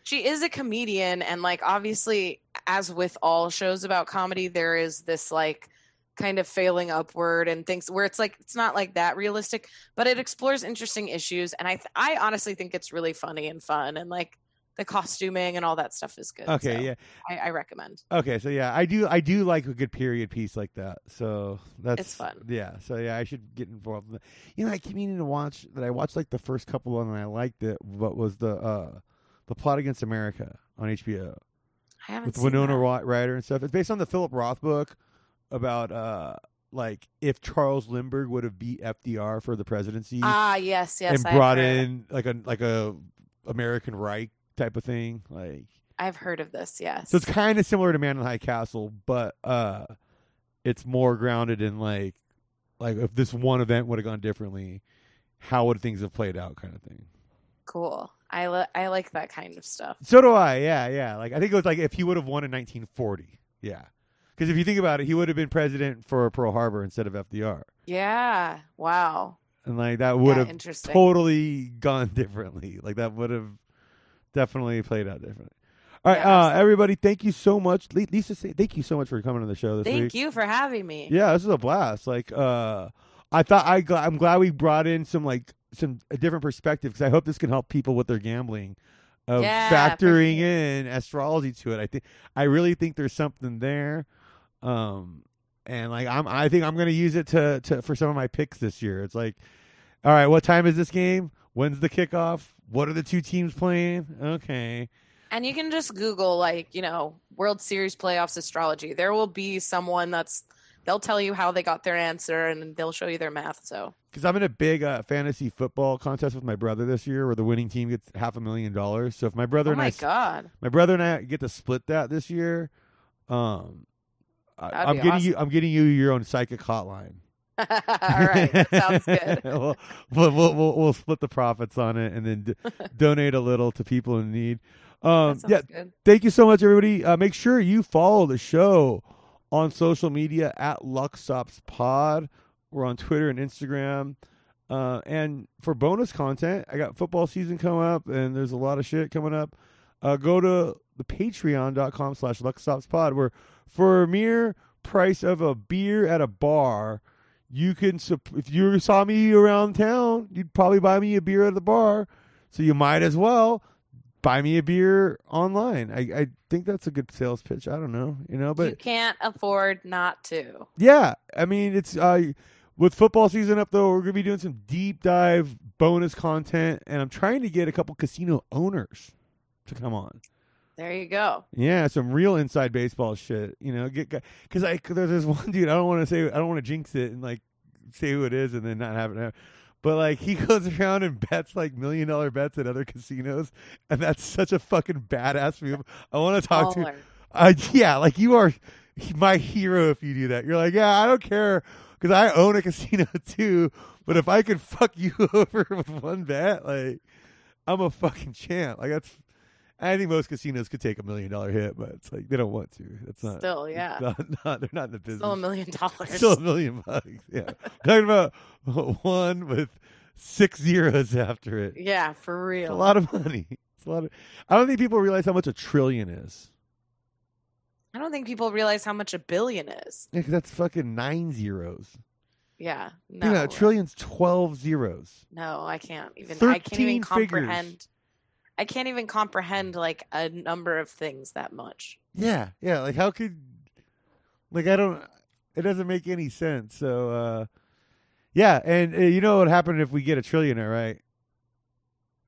she is a comedian and like obviously as with all shows about comedy there is this like kind of failing upward and things where it's like it's not like that realistic but it explores interesting issues and i th- i honestly think it's really funny and fun and like the costuming and all that stuff is good Okay, so yeah. I, I recommend Okay, so yeah, I do I do like a good period piece like that. So that's It's fun. Yeah, so yeah, I should get involved. In that. You know, I keep meaning to watch that. I watched like the first couple of them and I liked it. What was the uh the Plot Against America on HBO i haven't with seen Winona that. Ry- Ryder and stuff? It's based on the Philip Roth book about uh like if Charles Lindbergh would have beat FDR for the presidency ah yes yes and I've brought in like a like a American Reich type of thing, like. i've heard of this yes So it's kind of similar to Man in the High Castle, but uh, it's more grounded in like, like if this one event would have gone differently, how would things have played out, kind of thing. cool i li- i like that kind of stuff So do I. Yeah, yeah. Like I think it was like if he would have won in 1940. Yeah, because if you think about it, he would have been president for Pearl Harbor instead of FDR, yeah wow and like that would Yeah, have totally gone differently. Like that would have definitely played out differently. All right, Yeah, uh, everybody, thank you so much. Le- Lisa, say, thank you so much for coming on the show this thank week. Thank you for having me Yeah, this is a blast. Like, uh, I thought I gl- I'm glad we brought in some like some a different perspective because I hope this can help people with their gambling, of Yeah, factoring in astrology to it. I think I really think there's something there, um, and like I'm I think I'm gonna use it to to for some of my picks this year. It's like, all right, what time is this game? When's the kickoff? What are the two teams playing? Okay. And you can just Google, like, you know, World Series playoffs astrology. There will be someone that's, they'll tell you how they got their answer and they'll show you their math. So, Because I'm in a big uh, fantasy football contest with my brother this year, where the winning team gets half a million dollars. So if my brother oh and I my s- God. my brother and I get to split that this year. Um, I, That'd be getting you. I'm getting you your own psychic hotline. All right. That sounds good. we'll, we'll, we'll, we'll, split the profits on it and then d- donate a little to people in need. Um, yeah, good. thank you so much, everybody. Uh, make sure you follow the show on social media at Luxops Pod. We're on Twitter and Instagram. Uh, and for bonus content, I got football season coming up, and there's a lot of shit coming up. Uh, go to the patreon.com slash Pod, where for a mere price of a beer at a bar, you can, if you saw me around town, you'd probably buy me a beer at the bar. So you might as well buy me a beer online. I, I think that's a good sales pitch. I don't know, you know, but you can't afford not to. yeah, I mean, it's uh, with football season up though, we're gonna be doing some deep dive bonus content, and I'm trying to get a couple casino owners to come on. There you go. Yeah, some real inside baseball shit. You know, get because I there's this one dude. I don't want to say I don't want to jinx it and like say who it is and then not have it. Happen. But like he goes around and bets like million dollar bets at other casinos, and that's such a fucking badass move. I want to talk to. Uh, yeah, like you are my hero if you do that. You're like, yeah, I don't care because I own a casino too. But if I could fuck you over with one bet, like I'm a fucking champ. Like that's. I think most casinos could take a million dollar hit, but it's like they don't want to. That's not. Still, yeah. Not, not- they're not in the business. Still a million dollars. Still a million bucks. Yeah, talking about one with six zeros after it. yeah, for It's real. a lot of money. It's a lot of. I don't think people realize how much a trillion is. I don't think people realize how much a billion is. Yeah, that's fucking nine zeros. Yeah. No. You know, a trillion's twelve zeros. No, I can't even. I can't 13 even figures. I can't even comprehend like a number of things that much. Yeah, yeah. Like how could, like I don't. It doesn't make any sense. So, uh yeah, and uh, you know what happened if we get a trillionaire, right?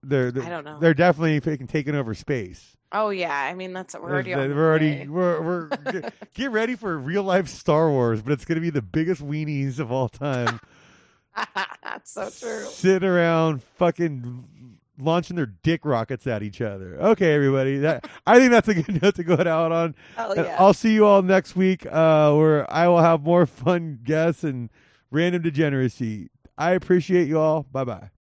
They're, they're I don't know. They're definitely taking taking over space. Oh yeah, I mean that's we're already. We're already we're we're get, get ready for real life Star Wars, but it's gonna be the biggest weenies of all time. That's so true. Sitting around fucking launching their dick rockets at each other. Okay, everybody. That I think that's a good note to go out on. Hell yeah. I'll see you all next week, uh, where I will have more fun guests and random degeneracy. I appreciate you all. Bye bye.